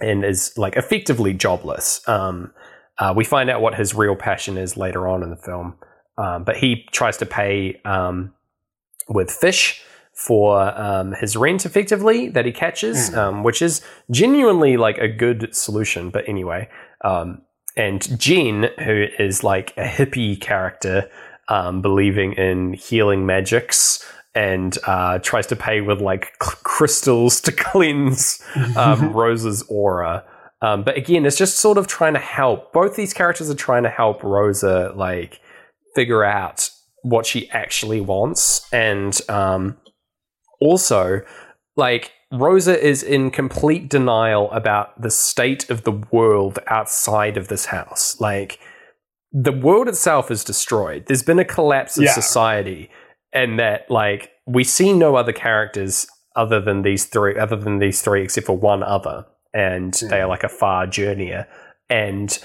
and is like effectively jobless. Um, uh, we find out what his real passion is later on in the film, um, but he tries to pay um, with fish for um, his rent effectively that he catches, um, which is genuinely like a good solution. But anyway, um, and Jean, who is like a hippie character, um, believing in healing magics. And uh, tries to pay with like c- crystals to cleanse um, Rosa's aura. Um, but again, it's just sort of trying to help. Both these characters are trying to help Rosa like figure out what she actually wants, and um, also like Rosa is in complete denial about the state of the world outside of this house. Like the world itself is destroyed. There's been a collapse of Yeah. society, and that like we see no other characters other than these three, other than these three, except for one other, and they hmm. are like a far journeyer, and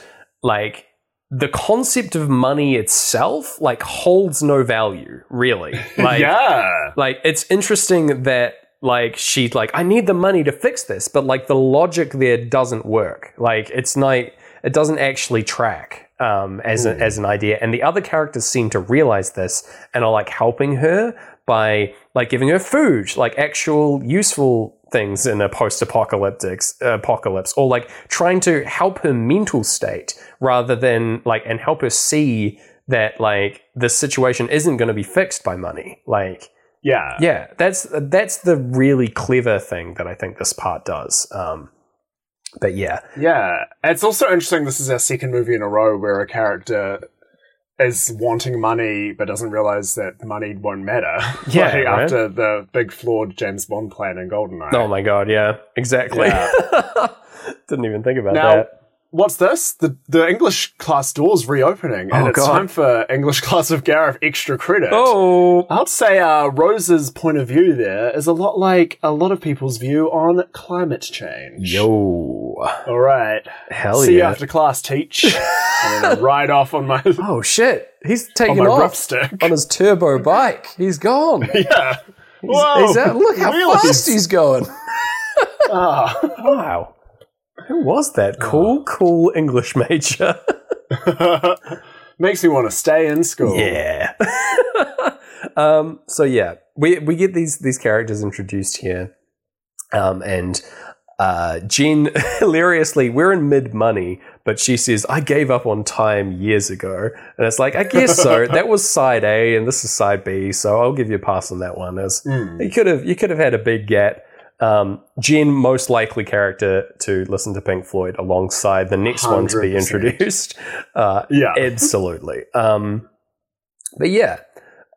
like the concept of money itself like holds no value really. Like yeah. like it's interesting that like she's like i need the money to fix this but like the logic there doesn't work. Like it's not it doesn't actually track um, as, a, as an idea. And the other characters seem to realize this and are like helping her by like giving her food like actual useful things in a post-apocalyptic apocalypse or like trying to help her mental state rather than like and help her see that like the situation isn't going to be fixed by money like Yeah. yeah, that's that's the really clever thing that I think this part does. Um, but yeah, Yeah. It's also interesting this is our second movie in a row where a character is wanting money but doesn't realize that the money won't matter. Yeah, like right? after the big flawed James Bond plan in Goldeneye. oh my god, yeah, exactly. Yeah. Didn't even think about Now, that. What's this? The the English class door's reopening, and Oh, it's God. time for English class of Gareth extra credit. Oh, I'd say uh, Rose's point of view there is a lot like a lot of people's view on climate change. yo, All right. hell See you after class, teach. and ride off on my Oh shit, he's taking rough off stick. on his turbo bike. He's gone. He's, yeah. Whoa, he's out. Look how wheelies. fast he's going. Ah. Wow, who was that? Cool, cool English major. Makes me want to stay in school. Yeah. um, so yeah, we we get these these characters introduced here, um, and uh, Jean hilariously, we're in mid money, but she says, "I gave up on time years ago," and it's like, I guess so. that was side A, and this is side B, so I'll give you a pass on that one. As Mm. you could have you could have had a big gap. Um, Jen, most likely character to listen to Pink Floyd alongside the next one to be introduced. Uh, Yeah. absolutely. Um, but yeah,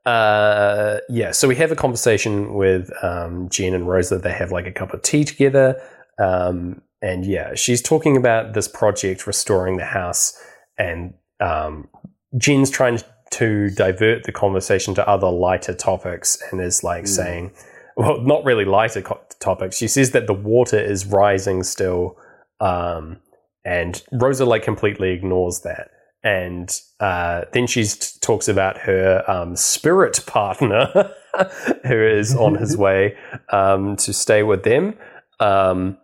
uh, yeah. So we have a conversation with um, Jen and Rosa. They have like a cup of tea together, um, and yeah, she's talking about this project restoring the house, and um, Jen's trying to divert the conversation to other lighter topics, and is like Mm. saying, well, not really lighter co- topics. She says that the water is rising still, um, and Rosa like completely ignores that. And uh, then she talks about her um, spirit partner, who is on his way um, to stay with them. Um,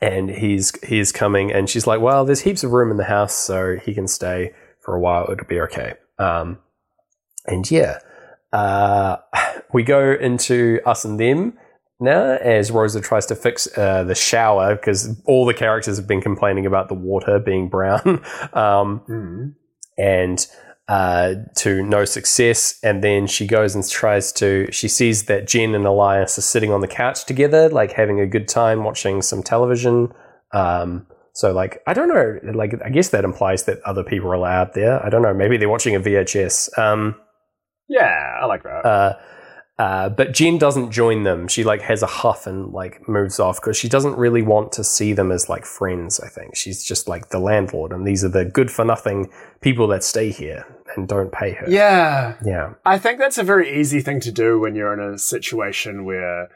and he's he's coming, and she's like, "Well, there's heaps of room in the house, so he can stay for a while. It'll be okay. Um, and yeah, uh, we go into us and them now as Rosa tries to fix uh, the shower because all the characters have been complaining about the water being brown. um, Mm. and uh, to no success. And then she goes and tries to. She sees that Jen and Elias are sitting on the couch together, like having a good time watching some television. Um, so, like, I don't know. Like, I guess that implies that other people are allowed there. I don't know. Maybe they're watching a VHS. Um, Yeah, I like that. uh, uh, but Jen doesn't join them. She like has a huff and like moves off because she doesn't really want to see them as like friends. I think she's just like the landlord, and these are the good for nothing people that stay here and don't pay her. yeah. yeah, I think that's a very easy thing to do when you're in a situation where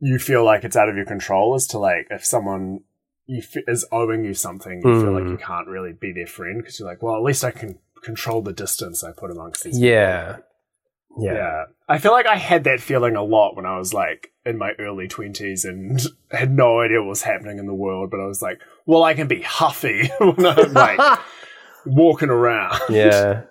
you feel like it's out of your control. Is to like if someone you f- is owing you something, you feel like Mm. you can't really be their friend because you're like, well, at least I can control the distance I put amongst these. yeah, people. Yeah, yeah. I feel like I had that feeling a lot when I was like in my early twenties and had no idea what was happening in the world. But I was like, well, I can be huffy when I'm like walking around. yeah.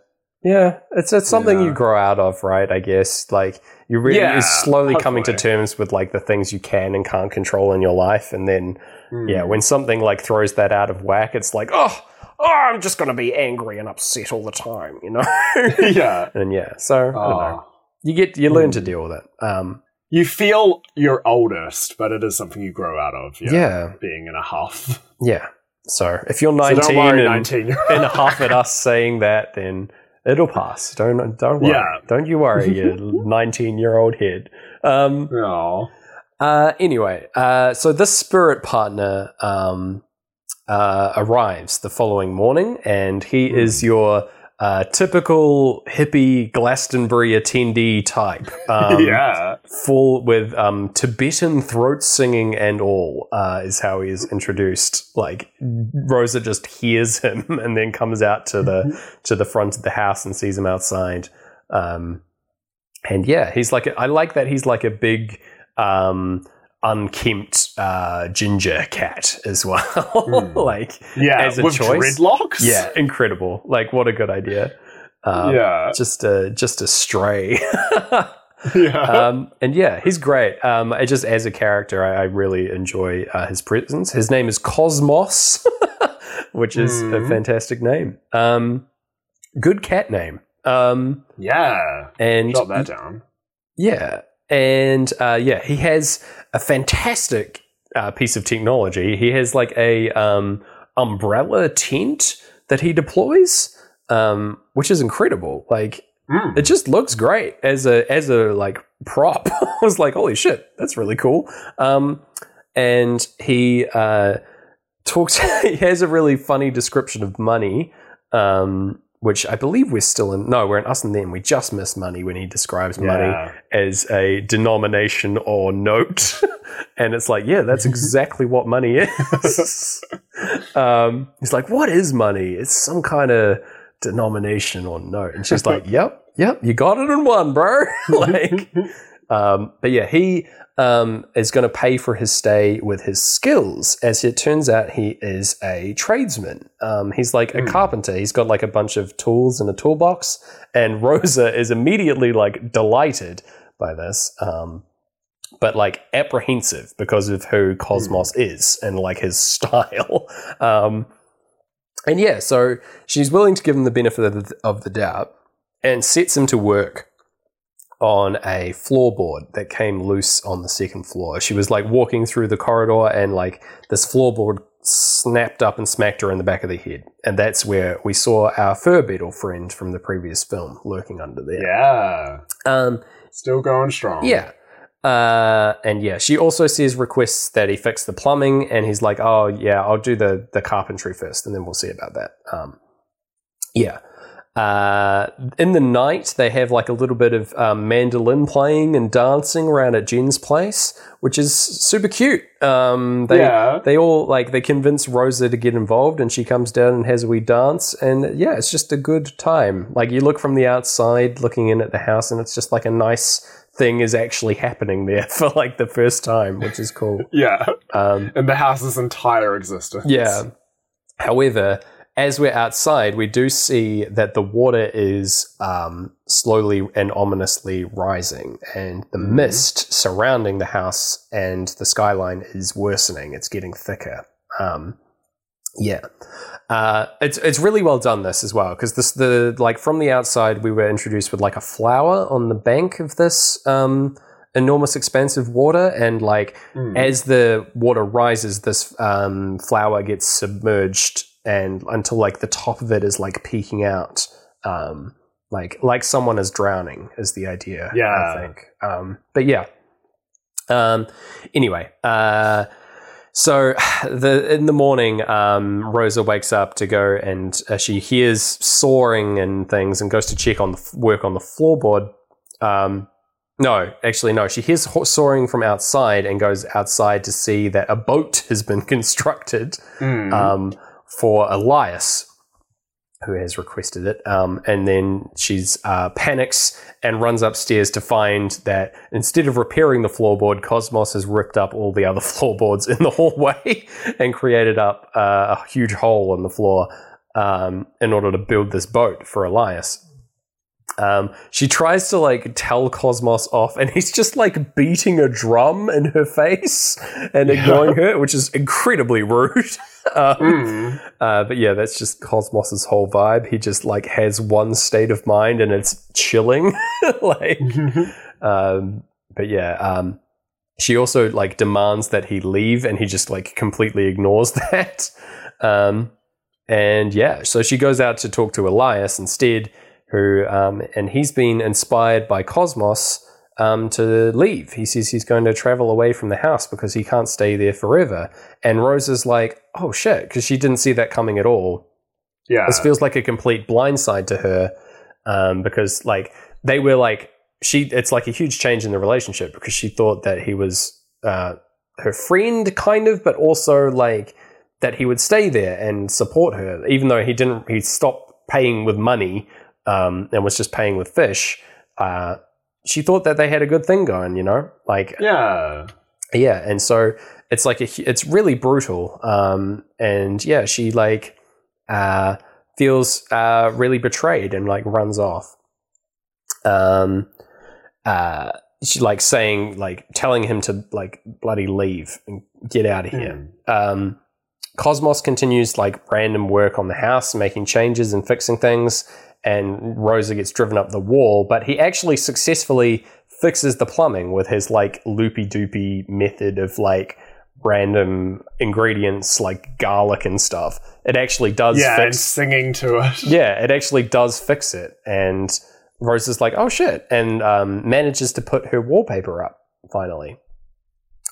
Yeah, it's it's something Yeah. you grow out of, right? I guess like you really Yeah, you're slowly coming to terms with like the things you can and can't control in your life, and then Mm. Yeah, when something like throws that out of whack, it's like, oh, oh I'm just going to be angry and upset all the time, you know? yeah. and yeah, so I don't know. Oh. You get you learn to Mm. deal with it. Um, You feel you're oldest, but it is something you grow out of. yeah. Yeah. Being in a huff. Yeah. So if you're So 19 don't worry, and, 19 year and huff at us saying that, then it'll pass. Don't don't worry. Yeah. Don't you worry, you 19 year old head. Um, Oh. Uh, anyway, uh, so this spirit partner um, uh, arrives the following morning, and he is your uh, typical hippie Glastonbury attendee type. Um, yeah. Full with um, Tibetan throat singing and all, uh, is how he is introduced. Like Rosa just hears him and then comes out to the to the front of the house and sees him outside. Um, and yeah, he's like a, I like that he's like a big um, unkempt uh, ginger cat as well. Hmm. like Yeah. As a With choice? dreadlocks? yeah, incredible. Like what a good idea. Um, yeah. Just a just a stray. Yeah. um, and yeah, he's great. Um, I just as a character, I, I really enjoy uh, his presence. His name is Cosmos, which is a Mhm. fantastic name. Um, good cat name. Um, yeah. and Jot that down. yeah, and uh, yeah, he has a fantastic uh, piece of technology. He has like a um, umbrella tent that he deploys, um, which is incredible. Like Mm. it just looks great as a as a like prop. I was like, holy shit, that's really cool. Um, and he uh, talks. he has a really funny description of money, um, which I believe we're still in. No, we're in us and them. We just miss money when he describes money as a denomination or note. and it's like, yeah, that's exactly what money is. um, he's like, what is money? It's some kind of denomination or note. And she's like, yep, yep, you got it in one, bro. like, um, but yeah, he um, is going to pay for his stay with his skills. As it turns out, he is a tradesman. Um, he's like a Hmm. carpenter. He's got like a bunch of tools in a toolbox. And Rosa is immediately like delighted by this. Um, but like apprehensive because of who Cosmos is and like his style. Um, and yeah, so she's willing to give him the benefit of the, of the doubt and sets him to work on a floorboard that came loose on the second floor. She was like walking through the corridor and like this floorboard snapped up and smacked her in the back of the head. And that's where we saw our fur beetle friend from the previous film lurking under there. Yeah. Um, Still going strong. yeah. Uh, and yeah, she also says requests that he fix the plumbing, and he's like, "Oh yeah, I'll do the the carpentry first, and then we'll see about that." Um, yeah. Uh, in the night, they have like a little bit of um, mandolin playing and dancing around at Jen's place, which is super cute. Um, they Yeah. they all like they convince Rosa to get involved, and she comes down and has a wee dance, and yeah, it's just a good time. Like you look from the outside, looking in at the house, and it's just like a nice thing is actually happening there for like the first time, which is cool. Yeah. Um, In the house's entire existence. yeah. However, as we're outside, we do see that the water is um, slowly and ominously rising, and the Mhm. mist surrounding the house and the skyline is worsening. It's getting thicker. Um, yeah, uh, it's it's really well done this as well because this the like from the outside we were introduced with like a flower on the bank of this um, enormous expanse of water, and like Mm. as the water rises, this um, flower gets submerged, and until like the top of it is like peeking out, um, like like someone is drowning is the idea. Yeah. I think. Um, but yeah. Um, anyway, uh, so the in the morning, um, Rosa wakes up to go and uh, she hears soaring and things, and goes to check on the f- work on the floorboard. Um, no, actually, no. She hears ho- soaring from outside and goes outside to see that a boat has been constructed Mm. um, for Elias, who has requested it. Um, and then she's uh, panics and runs upstairs to find that instead of repairing the floorboard, Cosmos has ripped up all the other floorboards in the hallway and created up uh, a huge hole in the floor um, in order to build this boat for Elias. Um, she tries to like tell Cosmos off, and he's just like beating a drum in her face and ignoring her, which is incredibly rude. um, Mm. uh, but yeah, that's just Cosmos's whole vibe. He just like has one state of mind, and it's chilling. like, um, but yeah, um, she also like demands that he leave, and he just like completely ignores that. Um, and yeah, so she goes out to talk to Elias instead, who um, and he's been inspired by Cosmos um, to leave. He says he's going to travel away from the house because he can't stay there forever. And Rose is like, "Oh shit," because she didn't see that coming at all yeah. this feels like a complete blindside to her um, because like they were like she it's like a huge change in the relationship because she thought that he was uh, her friend kind of but also like that he would stay there and support her even though he didn't he stopped paying with money um, and was just paying with fish uh, she thought that they had a good thing going you know like yeah. yeah and so it's like a, it's really brutal um and yeah she like uh feels uh really betrayed and like runs off um uh she like saying like telling him to like bloody leave and get out of here Mm. um, Cosmos continues like random work on the house, making changes and fixing things, and Rosa gets driven up the wall. But he actually successfully fixes the plumbing with his like loopy doopy method of like random ingredients like garlic and stuff. It actually does Yeah, and fix singing to it. yeah, it actually does fix it. And Rosa's like, oh shit, and um, manages to put her wallpaper up finally.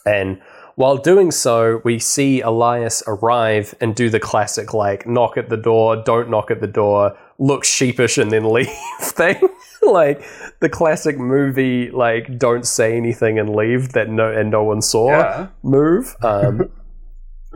And while doing so, we see Elias arrive and do the classic, like, knock at the door, don't knock at the door, look sheepish, and then leave thing. like the classic movie, like, don't say anything and leave that no and no one saw Yeah. move. Um,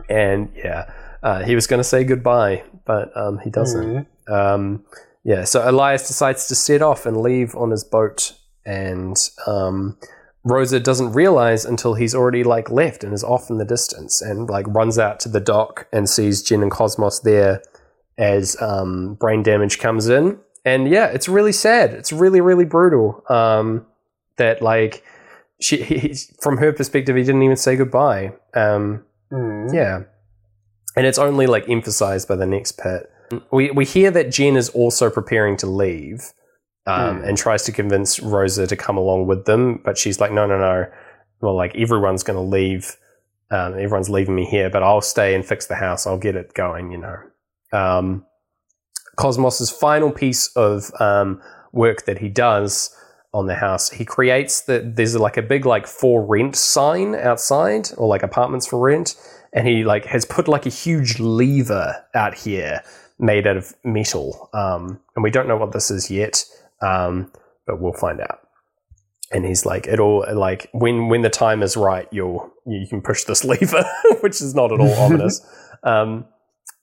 and yeah, uh, he was going to say goodbye, but um, he doesn't. Mm. Um, yeah, so Elias decides to set off and leave on his boat, and um, Rosa doesn't realize until he's already like left and is off in the distance, and like runs out to the dock and sees Jen and Cosmos there as um, brain damage comes in, and yeah, it's really sad. It's really really brutal. Um, that like she he, from her perspective, he didn't even say goodbye. Um, Mm. yeah. And it's only like emphasized by the next pit. We we hear that Jen is also preparing to leave um, Hmm. and tries to convince Rosa to come along with them, but she's like, no, no, no. Well, like everyone's going to leave. Um, everyone's leaving me here, but I'll stay and fix the house. I'll get it going, you know. Um, Cosmos's final piece of um, work that he does on the house, he creates that there's like a big like for rent sign outside, or like apartments for rent, and he like has put like a huge lever out here made out of metal, um, and we don't know what this is yet, um, but we'll find out. And he's like, it'll like when when the time is right, you'll you can push this lever, which is not at all ominous. Um,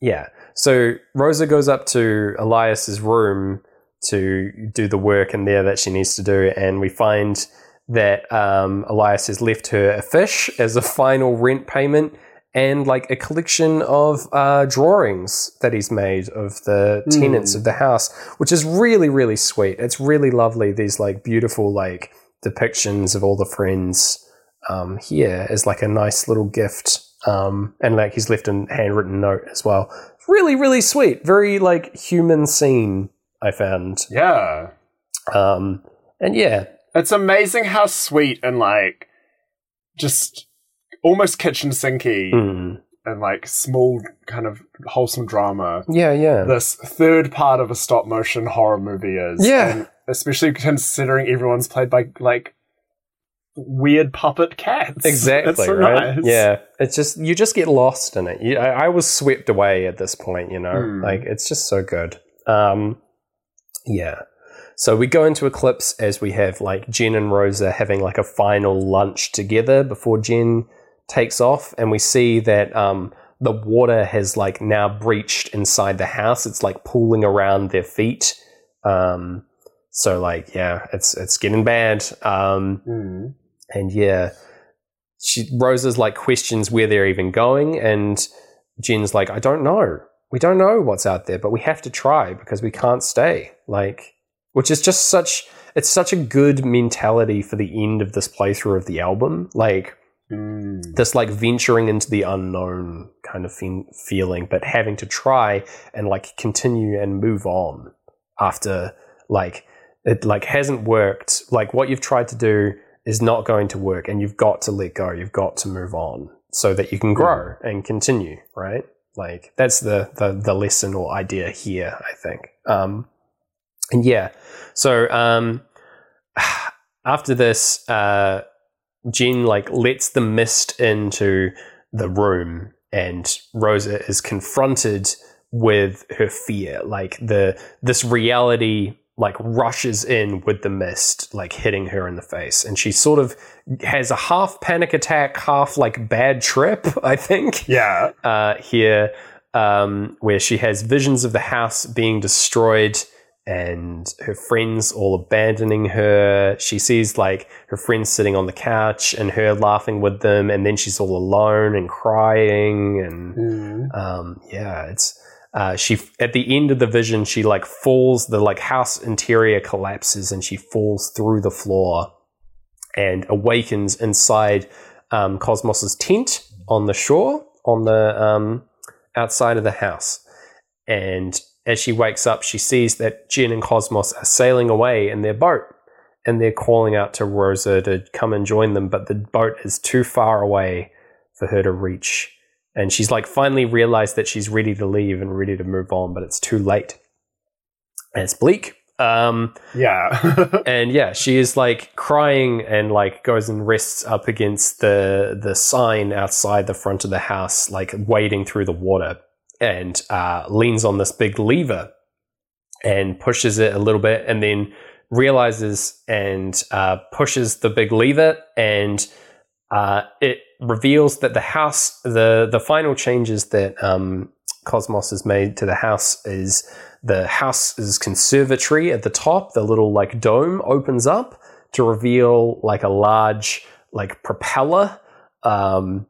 yeah. So Rosa goes up to Elias's room to do the work in there that she needs to do, and we find that um, Elias has left her a fish as a final rent payment, and like a collection of uh, drawings that he's made of the tenants of the house, which is really really sweet. It's really lovely. These like beautiful like depictions of all the friends um, here as like a nice little gift. Um, and like he's left a handwritten note as well. Really, really sweet. Very like human scene. I found. Yeah. Um, and yeah, It's amazing how sweet and like just almost kitchen sinky Mm. and like small kind of wholesome drama yeah, yeah. this third part of a stop motion horror movie is. Yeah. And especially considering everyone's played by like weird puppet cats. Exactly, so right? nice. Yeah, it's just you just get lost in it. You, I, I was swept away at this point, you know. Hmm. Like it's just so good. Um, yeah. So we go into Eclipse as we have like Jen and Rosa having like a final lunch together before Jen takes off, and we see that um, the water has like now breached inside the house. It's like pooling around their feet. Um, so like yeah, it's it's getting bad. Um, Mm. And yeah, she Rosa's like questions where they're even going, and Jen's like, I don't know. We don't know what's out there, but we have to try because we can't stay. Like, which is just such. It's such a good mentality for the end of this playthrough of the album. Like Mm. this, like venturing into the unknown kind of fe- feeling, but having to try and like continue and move on after like it like hasn't worked. Like what you've tried to do is not going to work, and you've got to let go. You've got to move on so that you can grow and continue. Right? Like that's the the the lesson or idea here. I think. Um, and yeah, so um, after this, uh, Jen like lets the mist into the room, and Rosa is confronted with her fear. Like the this reality like rushes in with the mist, like hitting her in the face, and she sort of has a half panic attack, half like bad trip. I think Yeah. uh, here, um, where she has visions of the house being destroyed and her friends all abandoning her. She sees like her friends sitting on the couch and her laughing with them, and then she's all alone and crying. And Mm. um, yeah, it's. Uh, she at the end of the vision, she like falls. The like house interior collapses, and she falls through the floor, and awakens inside um, Cosmos's tent on the shore, on the um, outside of the house. And as she wakes up, she sees that Jen and Cosmos are sailing away in their boat, and they're calling out to Rosa to come and join them, but the boat is too far away for her to reach. And she's like finally realized that she's ready to leave and ready to move on, but it's too late. And it's bleak. Um, Yeah. and yeah, she is like crying and like goes and rests up against the the sign outside the front of the house, like wading through the water, and uh, leans on this big lever and pushes it a little bit, and then realizes and uh, pushes the big lever, and uh, it reveals that the house, the the final changes that um, Cosmos has made to the house is the house's conservatory at the top, the little like dome opens up to reveal like a large like propeller. Um,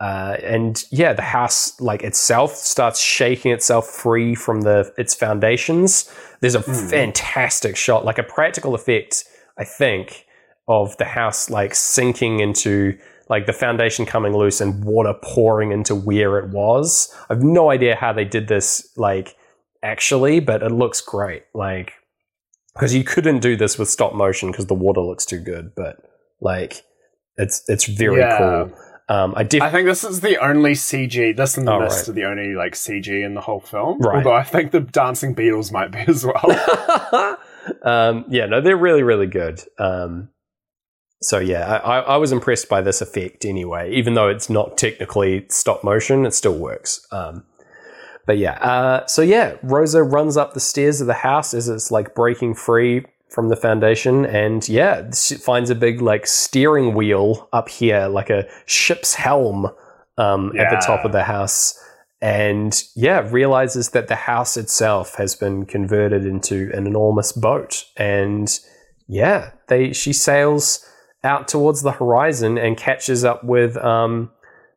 uh, and yeah, the house like itself starts shaking itself free from the its foundations. There's a Hmm. fantastic shot, like a practical effect, I think, of the house like sinking into like the foundation coming loose and water pouring into where it was. I've no idea how they did this like actually, but it looks great. Like because you couldn't do this with stop motion because the water looks too good, but like it's it's very Yeah. cool. Um, I def- I think this is the only CG. This and the Oh, mist right. are the only like CG in the whole film. Right. Although I think the dancing beetles might be as well. um, yeah, no, they're really, really good. Um, so yeah, I, I was impressed by this effect anyway, even though it's not technically stop motion, it still works. Um, but yeah, uh, so yeah, Rosa runs up the stairs of the house as it's like breaking free from the foundation, and yeah, she finds a big like steering wheel up here, like a ship's helm um, at the top of the house and yeah, realizes that the house itself has been converted into an enormous boat. And yeah, they she sails out towards the horizon and catches up with um,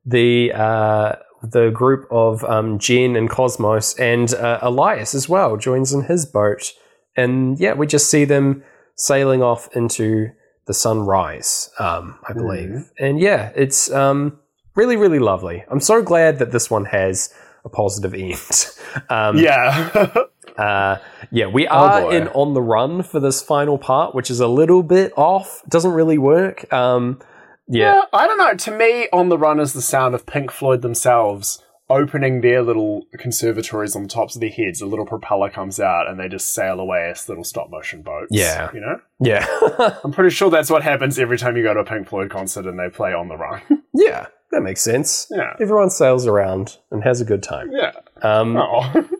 the uh, the group of um, Jen and Cosmos and uh, Elias as well joins in his boat, and yeah, we just see them sailing off into the sunrise, um, I believe, Mhm. and yeah, it's um, really really lovely. I'm so glad that this one has a positive end. um, Yeah. uh, yeah, we Oh, are boy. in on the run for this final part, which is a little bit off. Doesn't really work. Um, yeah, yeah. I don't know. To me, On the Run is the sound of Pink Floyd themselves opening their little conservatories on the tops of their heads. A little propeller comes out and they just sail away as little stop motion boats. Yeah. You know? yeah, I'm pretty sure that's what happens every time you go to a Pink Floyd concert and they play On the Run. yeah. That makes sense. yeah. Everyone sails around and has a good time. Yeah. Um, Oh.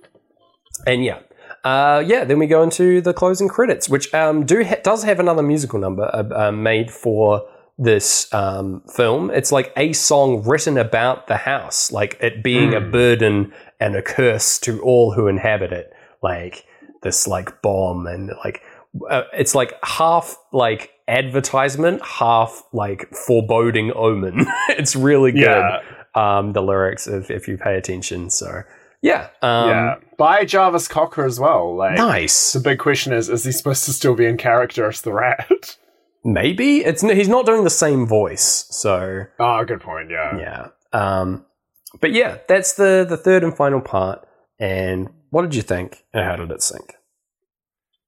And yeah. Uh, yeah, then we go into the closing credits, which um, do ha- does have another musical number uh, uh, made for this um, film. It's like a song written about the house, like it being a Mm. burden and a curse to all who inhabit it. Like this, like bomb and like uh, it's like half like advertisement, half like foreboding omen. it's really good. yeah. Um, the lyrics, if if you pay attention. So yeah, um, yeah. By Jarvis Cocker as well. Like, nice. the big question is: Is he supposed to still be in character as the rat? Maybe it's he's not doing the same voice, so oh, good point. Yeah. yeah. Um, but yeah, that's the the third and final part. And what did you think? And how did it sync?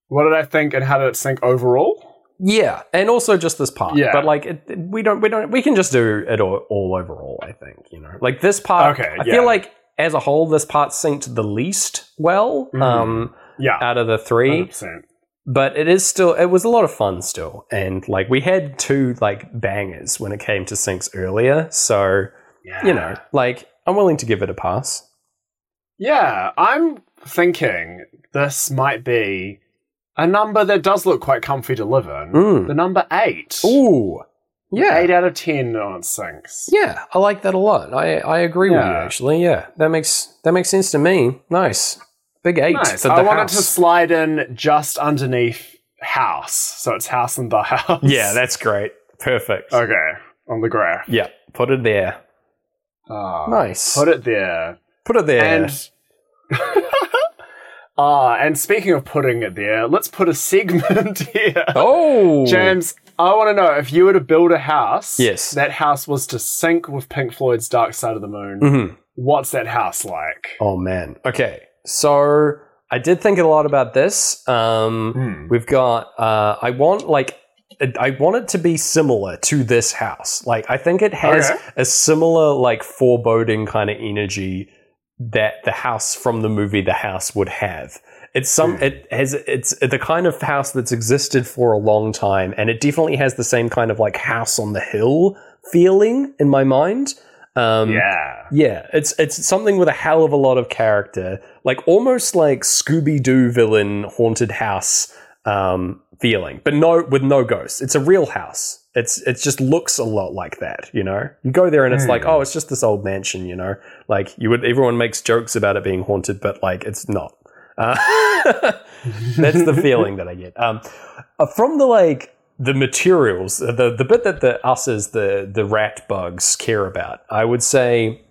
What did I think, and how did it sync overall? Yeah, and also just this part. Yeah. but like it, we don't we don't we can just do it all, all overall. I think you know, like this part. Okay, I yeah. feel like as a whole, this part synced the least well Mhm. um, Yeah. out of the three. 100%. but it is still it was a lot of fun still and like we had two like bangers when it came to syncs earlier so Yeah. you know like i'm willing to give it a pass Yeah, I'm thinking this might be a number that does look quite comfy to live in. Mm. The number eight. ooh yeah Eight out of ten on syncs. yeah i like that a lot i i agree with you actually yeah that makes that makes sense to me nice big eight Nice. for the I want house to slide in just underneath house, so it's house and the house. yeah that's great perfect okay on the graph. yeah put it there Ah, nice Put it there. put it there And ah, and speaking of putting it there, let's put a segment here. oh James, I want to know if you were to build a house, Yes. that house was to sync with Pink Floyd's Dark Side of the Moon. Mhm. What's that house like? Oh man. Okay. So I did think a lot about this. Um, Hmm. We've got. Uh, I want like. I want it to be similar to this house. Like I think it has Okay. a similar like foreboding kind of energy that the house from the movie The House would have. It's some. Hmm. It has. It's the kind of house that's existed for a long time, and it definitely has the same kind of like house on the hill feeling in my mind. Um, yeah. yeah, it's it's something with a hell of a lot of character, like almost like Scooby Doo villain haunted house um, feeling, but no with no ghosts. It's a real house. It's it just looks a lot like that, you know. You go there and it's Hmm. like, oh, it's just this old mansion, you know. Like you would, everyone makes jokes about it being haunted, but like it's not. Uh, that's the feeling that I get. Um, uh, from the like the materials, uh, the the bit that the us as the the rat bugs care about, I would say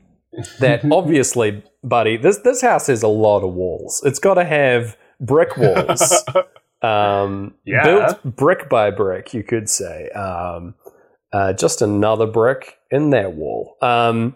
that obviously, buddy, this this house has a lot of walls. It's got to have brick walls, um, Yeah. built brick by brick, you could say. Um, uh, just another brick in that wall. Um,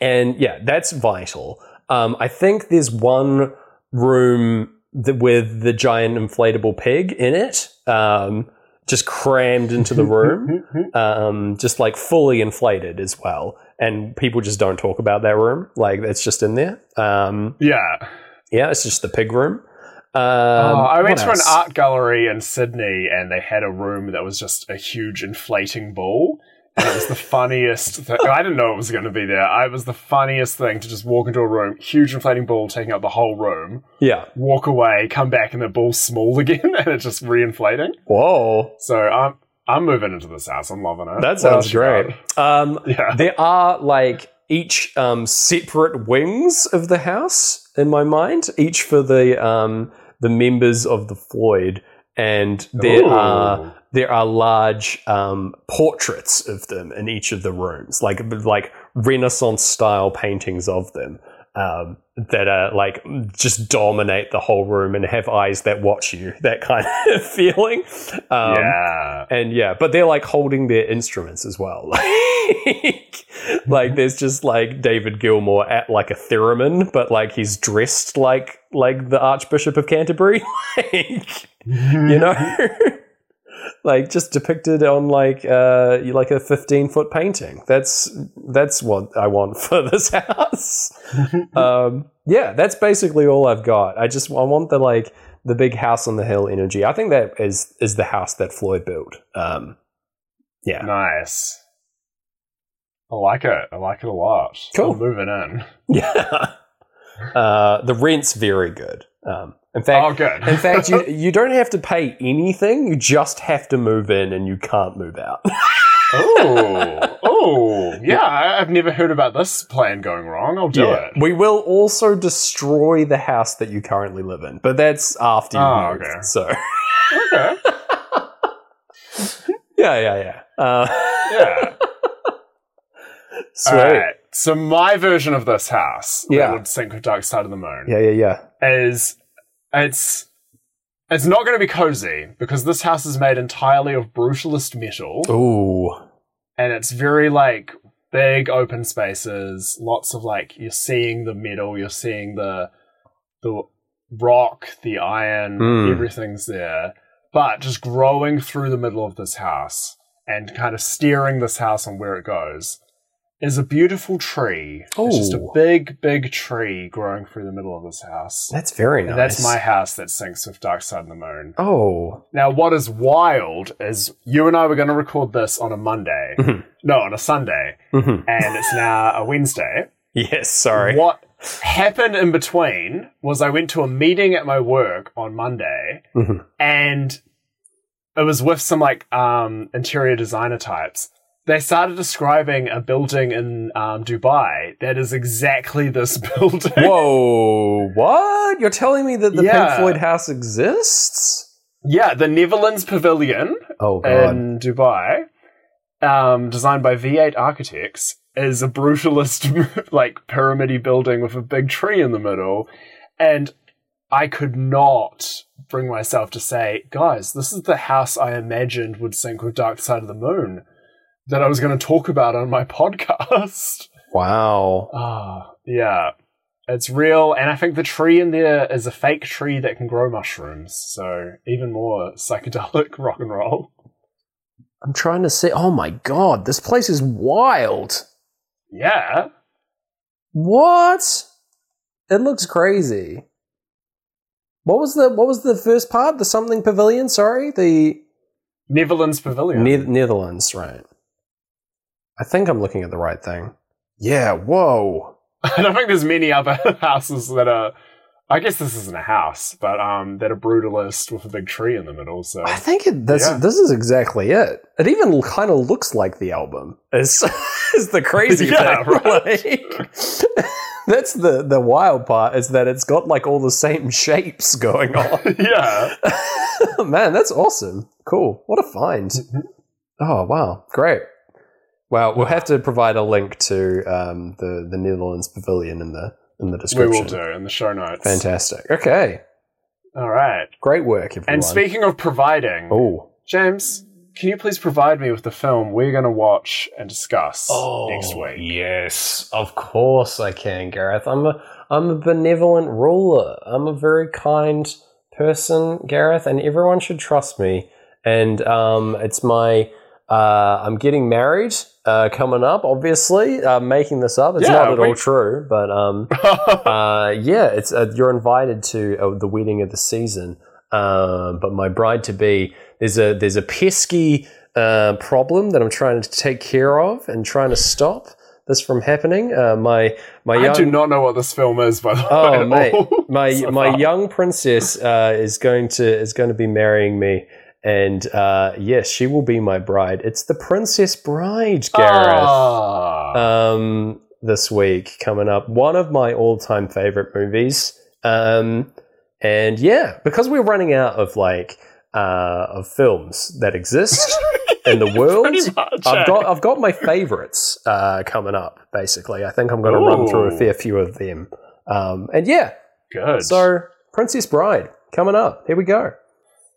and yeah, that's vital. Um, I think there's one room th- with the giant inflatable pig in it, um, just crammed into the room, um, just like fully inflated as well. And people just don't talk about that room, like it's just in there. Um, yeah. yeah, it's just the pig room. Um, oh, I went to an art gallery in Sydney and they had a room that was just a huge inflating ball. And it was the funniest thing. I didn't know it was going to be there. I was the funniest thing to just walk into a room, huge inflating ball taking up the whole room, Yeah. walk away, come back, and the ball's small again, and it's just reinflating. Whoa. So I'm I'm moving into this house. I'm loving it. That sounds else you got? great. Um, Yeah. there are like each um, separate wings of the house in my mind, each for the um, the members of the Floyd, and there Ooh. are there are large um, portraits of them in each of the rooms, like like Renaissance style paintings of them um, that are like just dominate the whole room and have eyes that watch you. That kind of feeling. Um, yeah. and yeah, but they're like holding their instruments as well. like, like there's just like David Gilmour at like a theremin, but like he's dressed like like the Archbishop of Canterbury. like you know. Like just depicted on like uh like a 15 foot painting that's that's what i want for this house um yeah that's basically all i've got i just i want the like the big house on the hill energy i think that is is the house that floyd built um yeah Nice. I like it. I like it a lot. Cool. I'm moving in. yeah uh the rent's very good um in fact Oh, good. in fact you you don't have to pay anything you just have to move in and you can't move out oh, oh, yeah. I- I've never heard about this plan going wrong. I'll do it. We will also destroy the house that you currently live in, but that's after you Oh, move. okay. So Okay. yeah, yeah, yeah. Uh, Yeah. sweet. All right. So my version of this house Yeah. that would sync with Dark Side of the Moon Yeah, yeah, yeah. is it's it's not going to be cozy because this house is made entirely of brutalist metal. Ooh, and it's very like big open spaces lots of like you're seeing the metal you're seeing the the rock the iron Mm. everything's there. But just growing through the middle of this house and kind of steering this house on where it goes is a beautiful tree Oh. it's just a big big tree growing through the middle of this house that's very nice. and that's my house that syncs with Dark Side of the Moon. Oh, Now, what is wild is you and I were going to record this on a Monday. Mhm. No, on a Sunday. Mhm. And it's now a Wednesday. yes. Sorry. What happened in between was I went to a meeting at my work on Monday Mhm. and it was with some like um, interior designer types. They started describing a building in um, Dubai that is exactly this building. Whoa! What? You're telling me that the Pink Floyd house exists? Yeah, the Netherlands Pavilion Oh god. in Dubai, um, designed by V8 Architects, is a brutalist, like pyramid building with a big tree in the middle, and I could not bring myself to say, guys, this is the house I imagined would sync with Dark Side of the Moon that I was going to talk about on my podcast. wow. Ah, yeah. It's real, and I think the tree in there is a fake tree that can grow mushrooms, so even more psychedelic rock and roll. I'm trying to see. Oh my god, this place is wild. Yeah. What? It looks crazy. What was the what was the first part? The something pavilion? Sorry, the Netherlands Pavilion. Ne- Netherlands, right? I think I'm looking at the right thing. Yeah. Whoa. I don't think there's many other houses that are. I guess this isn't a house, but um, that are brutalist with a big tree in the middle. So I think it, this Yeah. this is exactly it. It even kind of looks like the album. Is is the crazy Yeah, thing? right. Like, that's the the wild part is that it's got like all the same shapes going on. yeah, Man, that's awesome. Cool. What a find. Oh, wow. Great. Well, we'll have to provide a link to um, the, the Netherlands Pavilion in the in the description. we description. will do in the show notes. Fantastic. Okay. All right. Great work, everyone. And speaking of providing, Oh. James, can you please provide me with the film we're going to watch and discuss Oh, next week? Yes, of course I can, Gareth. I'm a I'm a benevolent ruler. I'm a very kind person, Gareth, and everyone should trust me. And um, it's my uh, I'm getting married uh, coming up. Obviously, uh, making this up. It's Yeah, not at we- all true, but um, uh, yeah, it's uh, you're invited to uh, the wedding of the season. Um, but my bride to be there's a there's a pesky uh, problem that I'm trying to take care of and trying to stop this from happening. Uh, my my I young do not know what this film is, by the way. Oh, at mate, my so my far. young princess uh, is going to is going to be marrying me, and uh, yes, she will be my bride. It's the Princess Bride, Gareth. Ah. Um, this week coming up, one of my all time favorite movies. Um, and yeah, because we're running out of like uh, of films that exist. in the world. Much, I've eh? got I've got my favorites uh, coming up. Basically, I think I'm going to run through a fair few of them. Um, and yeah, Good. so Princess Bride coming up. Here we go.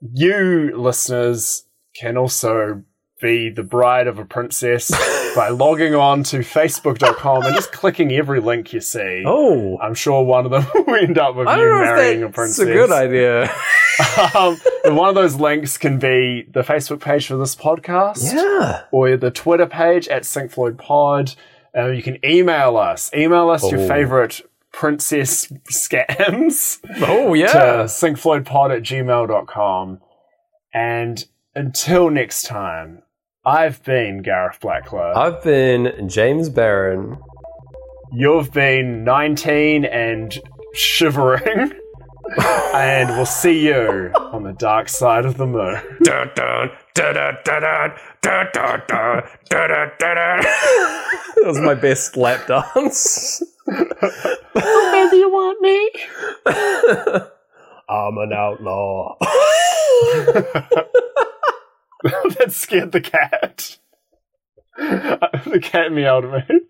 You listeners can also be the bride of a princess by logging on to facebook.com and just clicking every link you see. Oh, I'm sure one of them will end up with you marrying a princess. that's a good idea. um, and one of those links can be the Facebook page for this podcast yeah. or the Twitter page at Sync Floyd Pod. Uh, you can email us. Email us your Oh. favorite princess scams. Oh, yeah. To syncfloydpod at gmail.com. And until next time, I've been Gareth Blackler. I've been James Barron. You've been 19 and shivering. and we'll see you on the dark side of the moon. that was my best lap dance. Maybe you want me? I'm an outlaw. that scared the cat. the cat meowed at me.